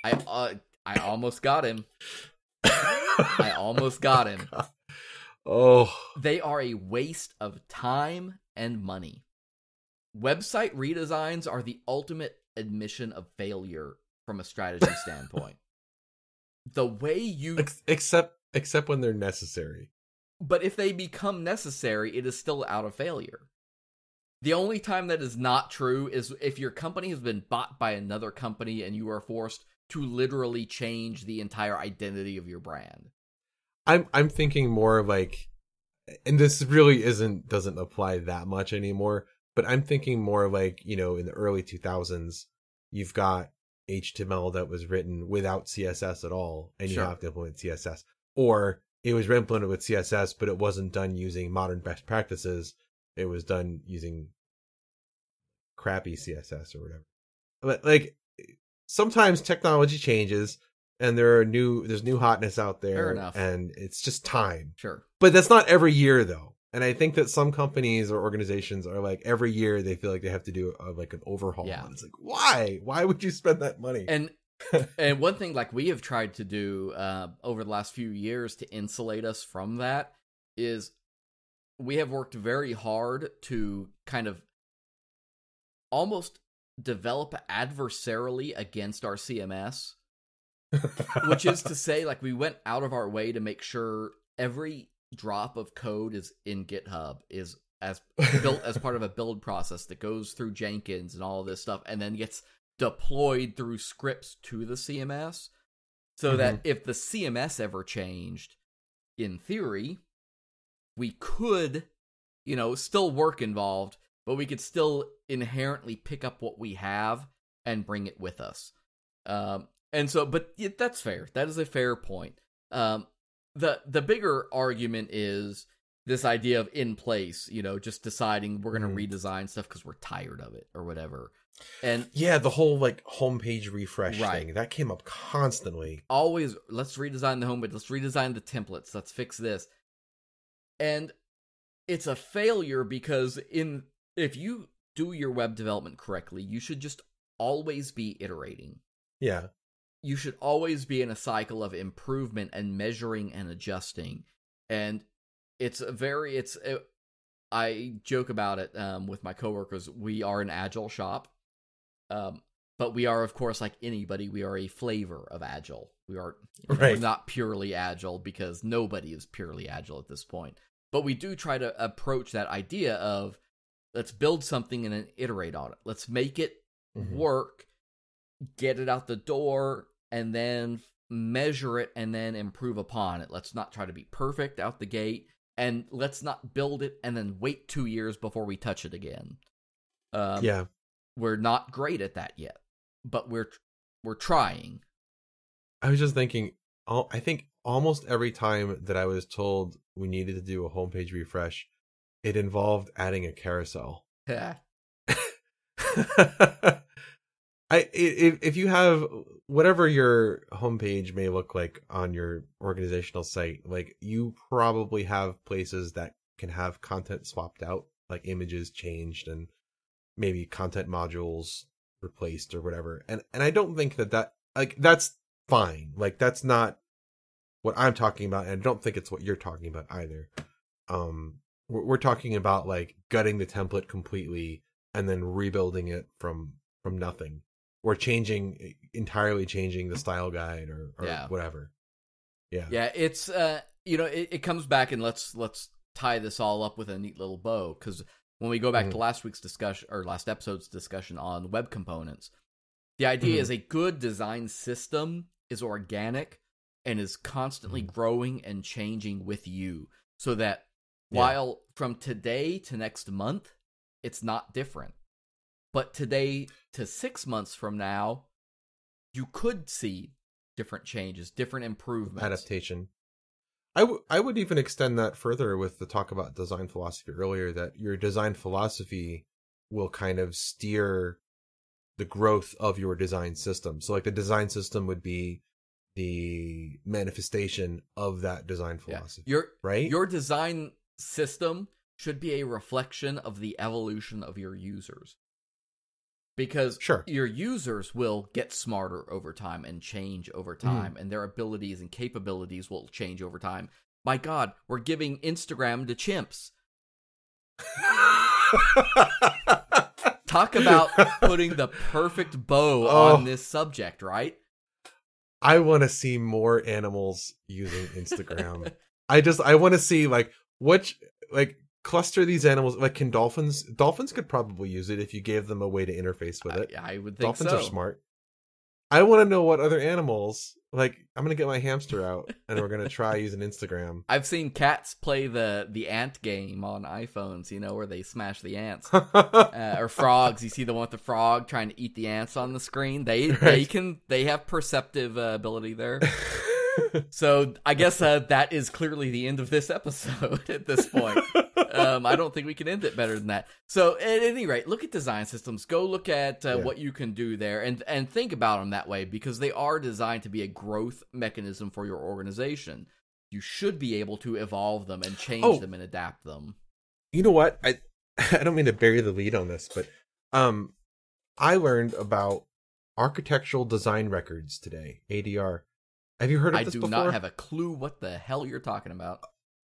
i uh, i almost got him i almost got him <laughs> Oh, they are a waste of time and money. Website redesigns are the ultimate admission of failure from a strategy <laughs> standpoint. The way you Ex- except except when they're necessary. But if they become necessary, it is still out of failure. The only time that is not true is if your company has been bought by another company and you are forced to literally change the entire identity of your brand. I'm I'm thinking more of like and this really isn't doesn't apply that much anymore, but I'm thinking more like, you know, in the early 2000s, you've got HTML that was written without CSS at all and you have to implement CSS or it was implemented with CSS but it wasn't done using modern best practices. It was done using crappy CSS or whatever. But like sometimes technology changes and there are new there's new hotness out there Fair enough. and it's just time Sure. but that's not every year though and i think that some companies or organizations are like every year they feel like they have to do a, like an overhaul Yeah. and it's like why why would you spend that money and and one thing like we have tried to do uh, over the last few years to insulate us from that is we have worked very hard to kind of almost develop adversarially against our CMS, which is to say, like we went out of our way to make sure every drop of code is in GitHub is as built as part of a build process that goes through Jenkins and all this stuff, and then gets deployed through scripts to the CMS, so that if the CMS ever changed, in theory, we could, you know, still work involved, but we could still inherently pick up what we have and bring it with us. Um, and so, but yeah, that's fair. That is a fair point. Um, the the bigger argument is this idea of in place. You know, just deciding we're going to Mhm. redesign stuff because we're tired of it or whatever. And yeah the whole like homepage refresh Right. thing that came up constantly always let's redesign the homepage let's redesign the templates let's fix this and it's a failure because in if you do your web development correctly you should just always be iterating. Yeah. You should always be in a cycle of improvement and measuring and adjusting. And it's a very it's uh, I joke about it um, with my coworkers. We are an agile shop, um, but we are, of course, like anybody, we are a flavor of agile. We are Right. we're not purely agile because nobody is purely agile at this point. But we do try to approach that idea of let's build something and then iterate on it. Let's make it Mhm. work, get it out the door, and then measure it and then improve upon it. Let's not try to be perfect out the gate, and let's not build it and then wait two years before we touch it again. Um, yeah. we're not great at that yet, but we're we're trying. I was just thinking, I think almost every time that I was told we needed to do a homepage refresh, it involved adding a carousel. <laughs> <laughs> If if you have whatever your homepage may look like on your organizational site, like you probably have places that can have content swapped out, like images changed and maybe content modules replaced or whatever. And and I don't think that that like that's fine. Like that's not what I'm talking about, and I don't think it's what you're talking about either. Um, we're, we're talking about like gutting the template completely and then rebuilding it from from nothing or changing entirely changing the style guide or, or Yeah. whatever yeah Yeah, it's uh, you know, it, it comes back and let's let's tie this all up with a neat little bow because when we go back Mhm. to last week's discussion or last episode's discussion on web components, the idea Mhm. is a good design system is organic and is constantly Mhm. growing and changing with you, so that Yeah. while from today to next month, it's not different, but today to six months from now, you could see different changes, different improvements. adaptation I, w- I would even extend that further with the talk about design philosophy earlier that your design philosophy will kind of steer the growth of your design system so like the design system would be the manifestation of that design Yeah. philosophy Your right your design system should be a reflection of the evolution of your users. Because Sure. your users will get smarter over time and change over Mm-hmm. time, and their abilities and capabilities will change over time. My God, we're giving Instagram to chimps. <laughs> Talk about putting the perfect bow <laughs> Oh. on this subject, right? I want to see more animals using Instagram. <laughs> I just I want to see like which like cluster these animals like can dolphins dolphins could probably use it if you gave them a way to interface with it. I, I would think dolphins so. are smart. I want to know what other animals like I'm going to get my hamster out and we're going to try using Instagram. <laughs> I've seen cats play the the ant game on iPhones, you know, where they smash the ants. <laughs> Uh, or frogs, you see the one with the frog trying to eat the ants on the screen. They <laughs> they can they have perceptive uh, ability there. So I guess uh, that is clearly the end of this episode at this point. Um, I don't think we can end it better than that. So at any rate, look at design systems. Go look at uh, Yeah. what you can do there, and and think about them that way because they are designed to be a growth mechanism for your organization. You should be able to evolve them and change Oh. them and adapt them. you know what? I <laughs> I don't mean to bury the lead on this, but um I learned about architectural design records today, ADR. Have you heard of I this do before? not have a clue what the hell you're talking about.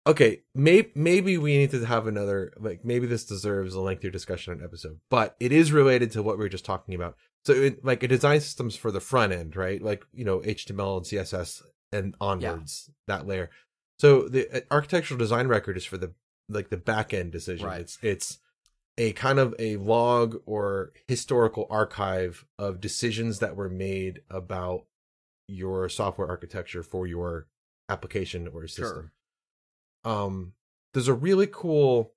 Okay, may- maybe we need to have another like maybe this deserves a lengthier discussion on episode, but it is related to what we were just talking about. So, it, like a design systems for the front end, right? Like you know HTML and CSS and onwards that layer. So the uh, architectural design record is for the like the back end decision. Right. It's it's a kind of a log or historical archive of decisions that were made about your software architecture for your application or system um there's a really cool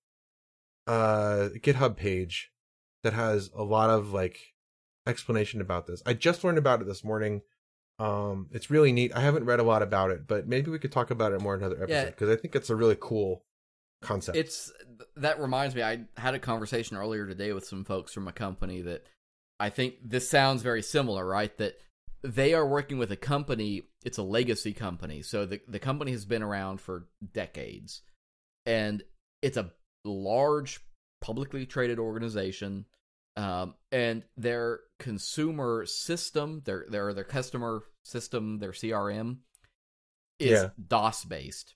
uh github page that has a lot of like explanation about this i just learned about it this morning um it's really neat i haven't read a lot about it but maybe we could talk about it more in another episode because i think it's a really cool concept It's that reminds me. I had a conversation earlier today with some folks from a company that I think this sounds very similar, right? That they are working with a company. It's a legacy company, so the the company has been around for decades, and it's a large publicly traded organization. Um, and their consumer system, their their their customer system, their CRM is Yeah. DOS based.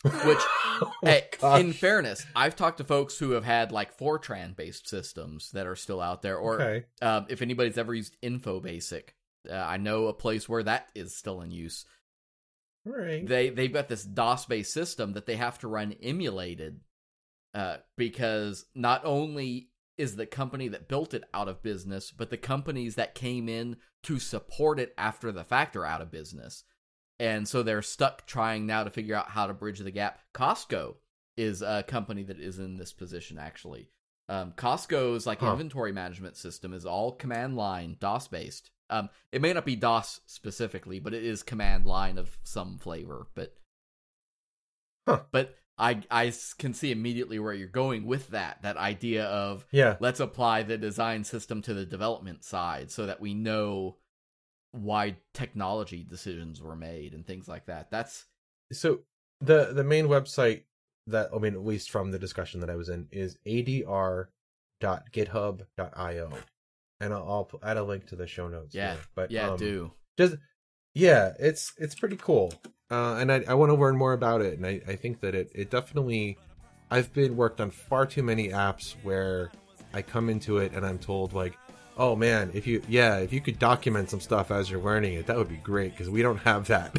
<laughs> Which, Oh my in fairness, I've talked to folks who have had like Fortran based systems that are still out there, or okay. um, if anybody's ever used InfoBasic, uh, I know a place where that is still in use. All right. They they've got this DOS based system that they have to run emulated, uh, because not only is the company that built it out of business, but the companies that came in to support it after the fact are out of business, and so they're stuck trying now to figure out how to bridge the gap. Costco is a company that is in this position actually. Um, Costco's like Huh. inventory management system is all command line DOS based. Um, it may not be DOS specifically, but it is command line of some flavor. But Huh. but I I can see immediately where you're going with that. That idea of Yeah. let's apply the design system to the development side so that we know why technology decisions were made and things like that. That's So the the main website that I mean, at least from the discussion that I was in, is adr.github.io, and I'll, I'll add a link to the show notes. yeah, here. but yeah, um, do just yeah, it's it's pretty cool, uh, and I I want to learn more about it, and I I think that it it definitely. I've been worked on far too many apps where I come into it and I'm told like, oh man, if you yeah, if you could document some stuff as you're learning it, that would be great because we don't have that.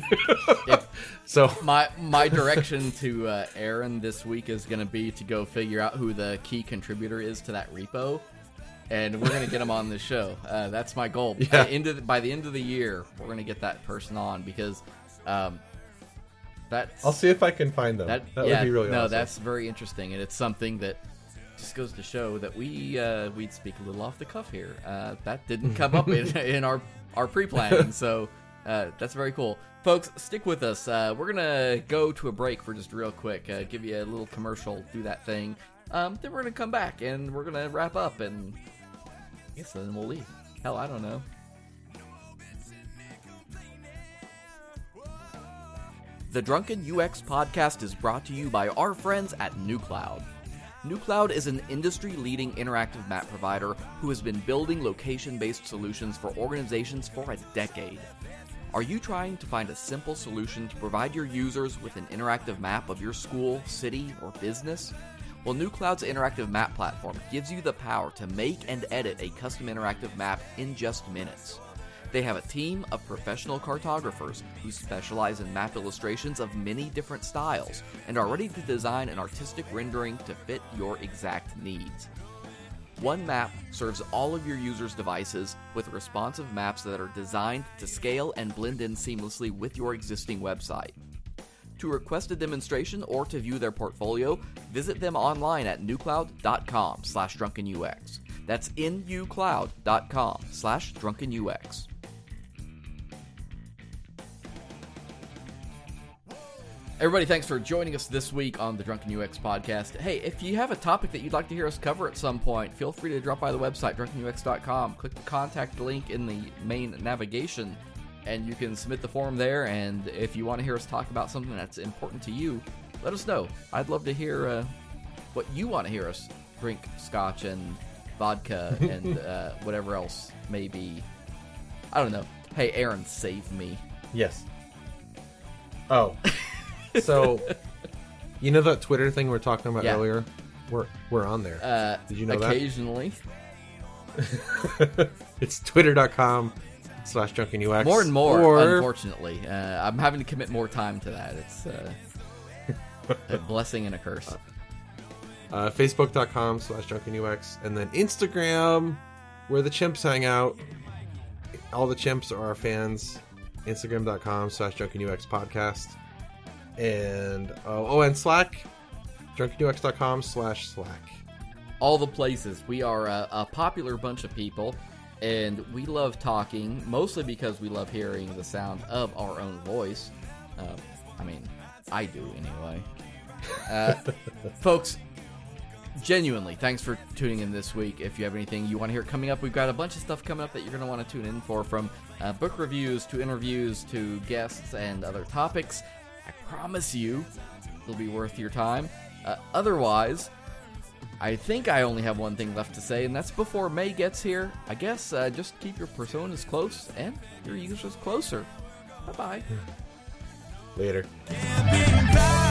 Yep. <laughs> So my my direction to uh, Aaron this week is going to be to go figure out who the key contributor is to that repo, and we're going to get him on the show. <laughs> Uh, that's my goal. Yeah. Into the, by the end of the year, we're going to get that person on because um, that's I'll see if I can find them. that, That, yeah, would be really no, awesome. that's very interesting, and it's something that just goes to show that we uh, we'd speak a little off the cuff here. Uh, that didn't come up in, <laughs> in our our pre planning, so uh, that's very cool, folks. Stick with us. Uh, we're gonna go to a break for just real quick. Uh, give you a little commercial, do that thing. Um, then we're gonna come back and we're gonna wrap up, and guess then we'll leave. Hell, I don't know. The Drunken UX podcast is brought to you by our friends at Nucloud. Nucloud is an industry leading interactive map provider who has been building location based solutions for organizations for a decade. Are you trying to find a simple solution to provide your users with an interactive map of your school, city, or business? Well, Nucloud's interactive map platform gives you the power to make and edit a custom interactive map in just minutes. They have a team of professional cartographers who specialize in map illustrations of many different styles and are ready to design an artistic rendering to fit your exact needs. One map serves all of your users' devices with responsive maps that are designed to scale and blend in seamlessly with your existing website. To request a demonstration or to view their portfolio, visit them online at nucloud.com slash drunkenux. That's nucloud.com slash drunkenux. Everybody, thanks for joining us this week on the Drunken UX podcast. Hey, if you have a topic that you'd like to hear us cover at some point, feel free to drop by the website, drunkenux.com. Click the contact link in the main navigation, and you can submit the form there. And if you want to hear us talk about something that's important to you, let us know. I'd love to hear uh, what you want to hear us drink scotch and vodka <laughs> and uh, whatever else may be. I don't know. Hey, Aaron, save me. Yes. Oh. <laughs> So, you know that Twitter thing we were talking about Yeah. earlier? We're we're on there. Uh, Did you know that? occasionally. <laughs> it's twitter.com slash drunkenux. More and more, Or, unfortunately. Uh, I'm having to commit more time to that. It's uh, <laughs> a blessing and a curse. uh, facebook.com slash drunkenux. And then Instagram, where the chimps hang out. All the chimps are our fans. Instagram.com slash drunkenux podcast. And, oh, oh, and Slack. drunkenux.com slash Slack. All the places. We are a, a popular bunch of people, and we love talking, mostly because we love hearing the sound of our own voice. Uh, I mean, I do anyway. Uh, <laughs> folks, genuinely, thanks for tuning in this week. If you have anything you want to hear coming up, we've got a bunch of stuff coming up that you're going to want to tune in for from uh, book reviews to interviews to guests and other topics. I promise you, it'll be worth your time. Uh, otherwise, I think I only have one thing left to say, and that's before May gets here. I guess uh, just keep your personas close and your users closer. Bye bye. Later. Can't be back.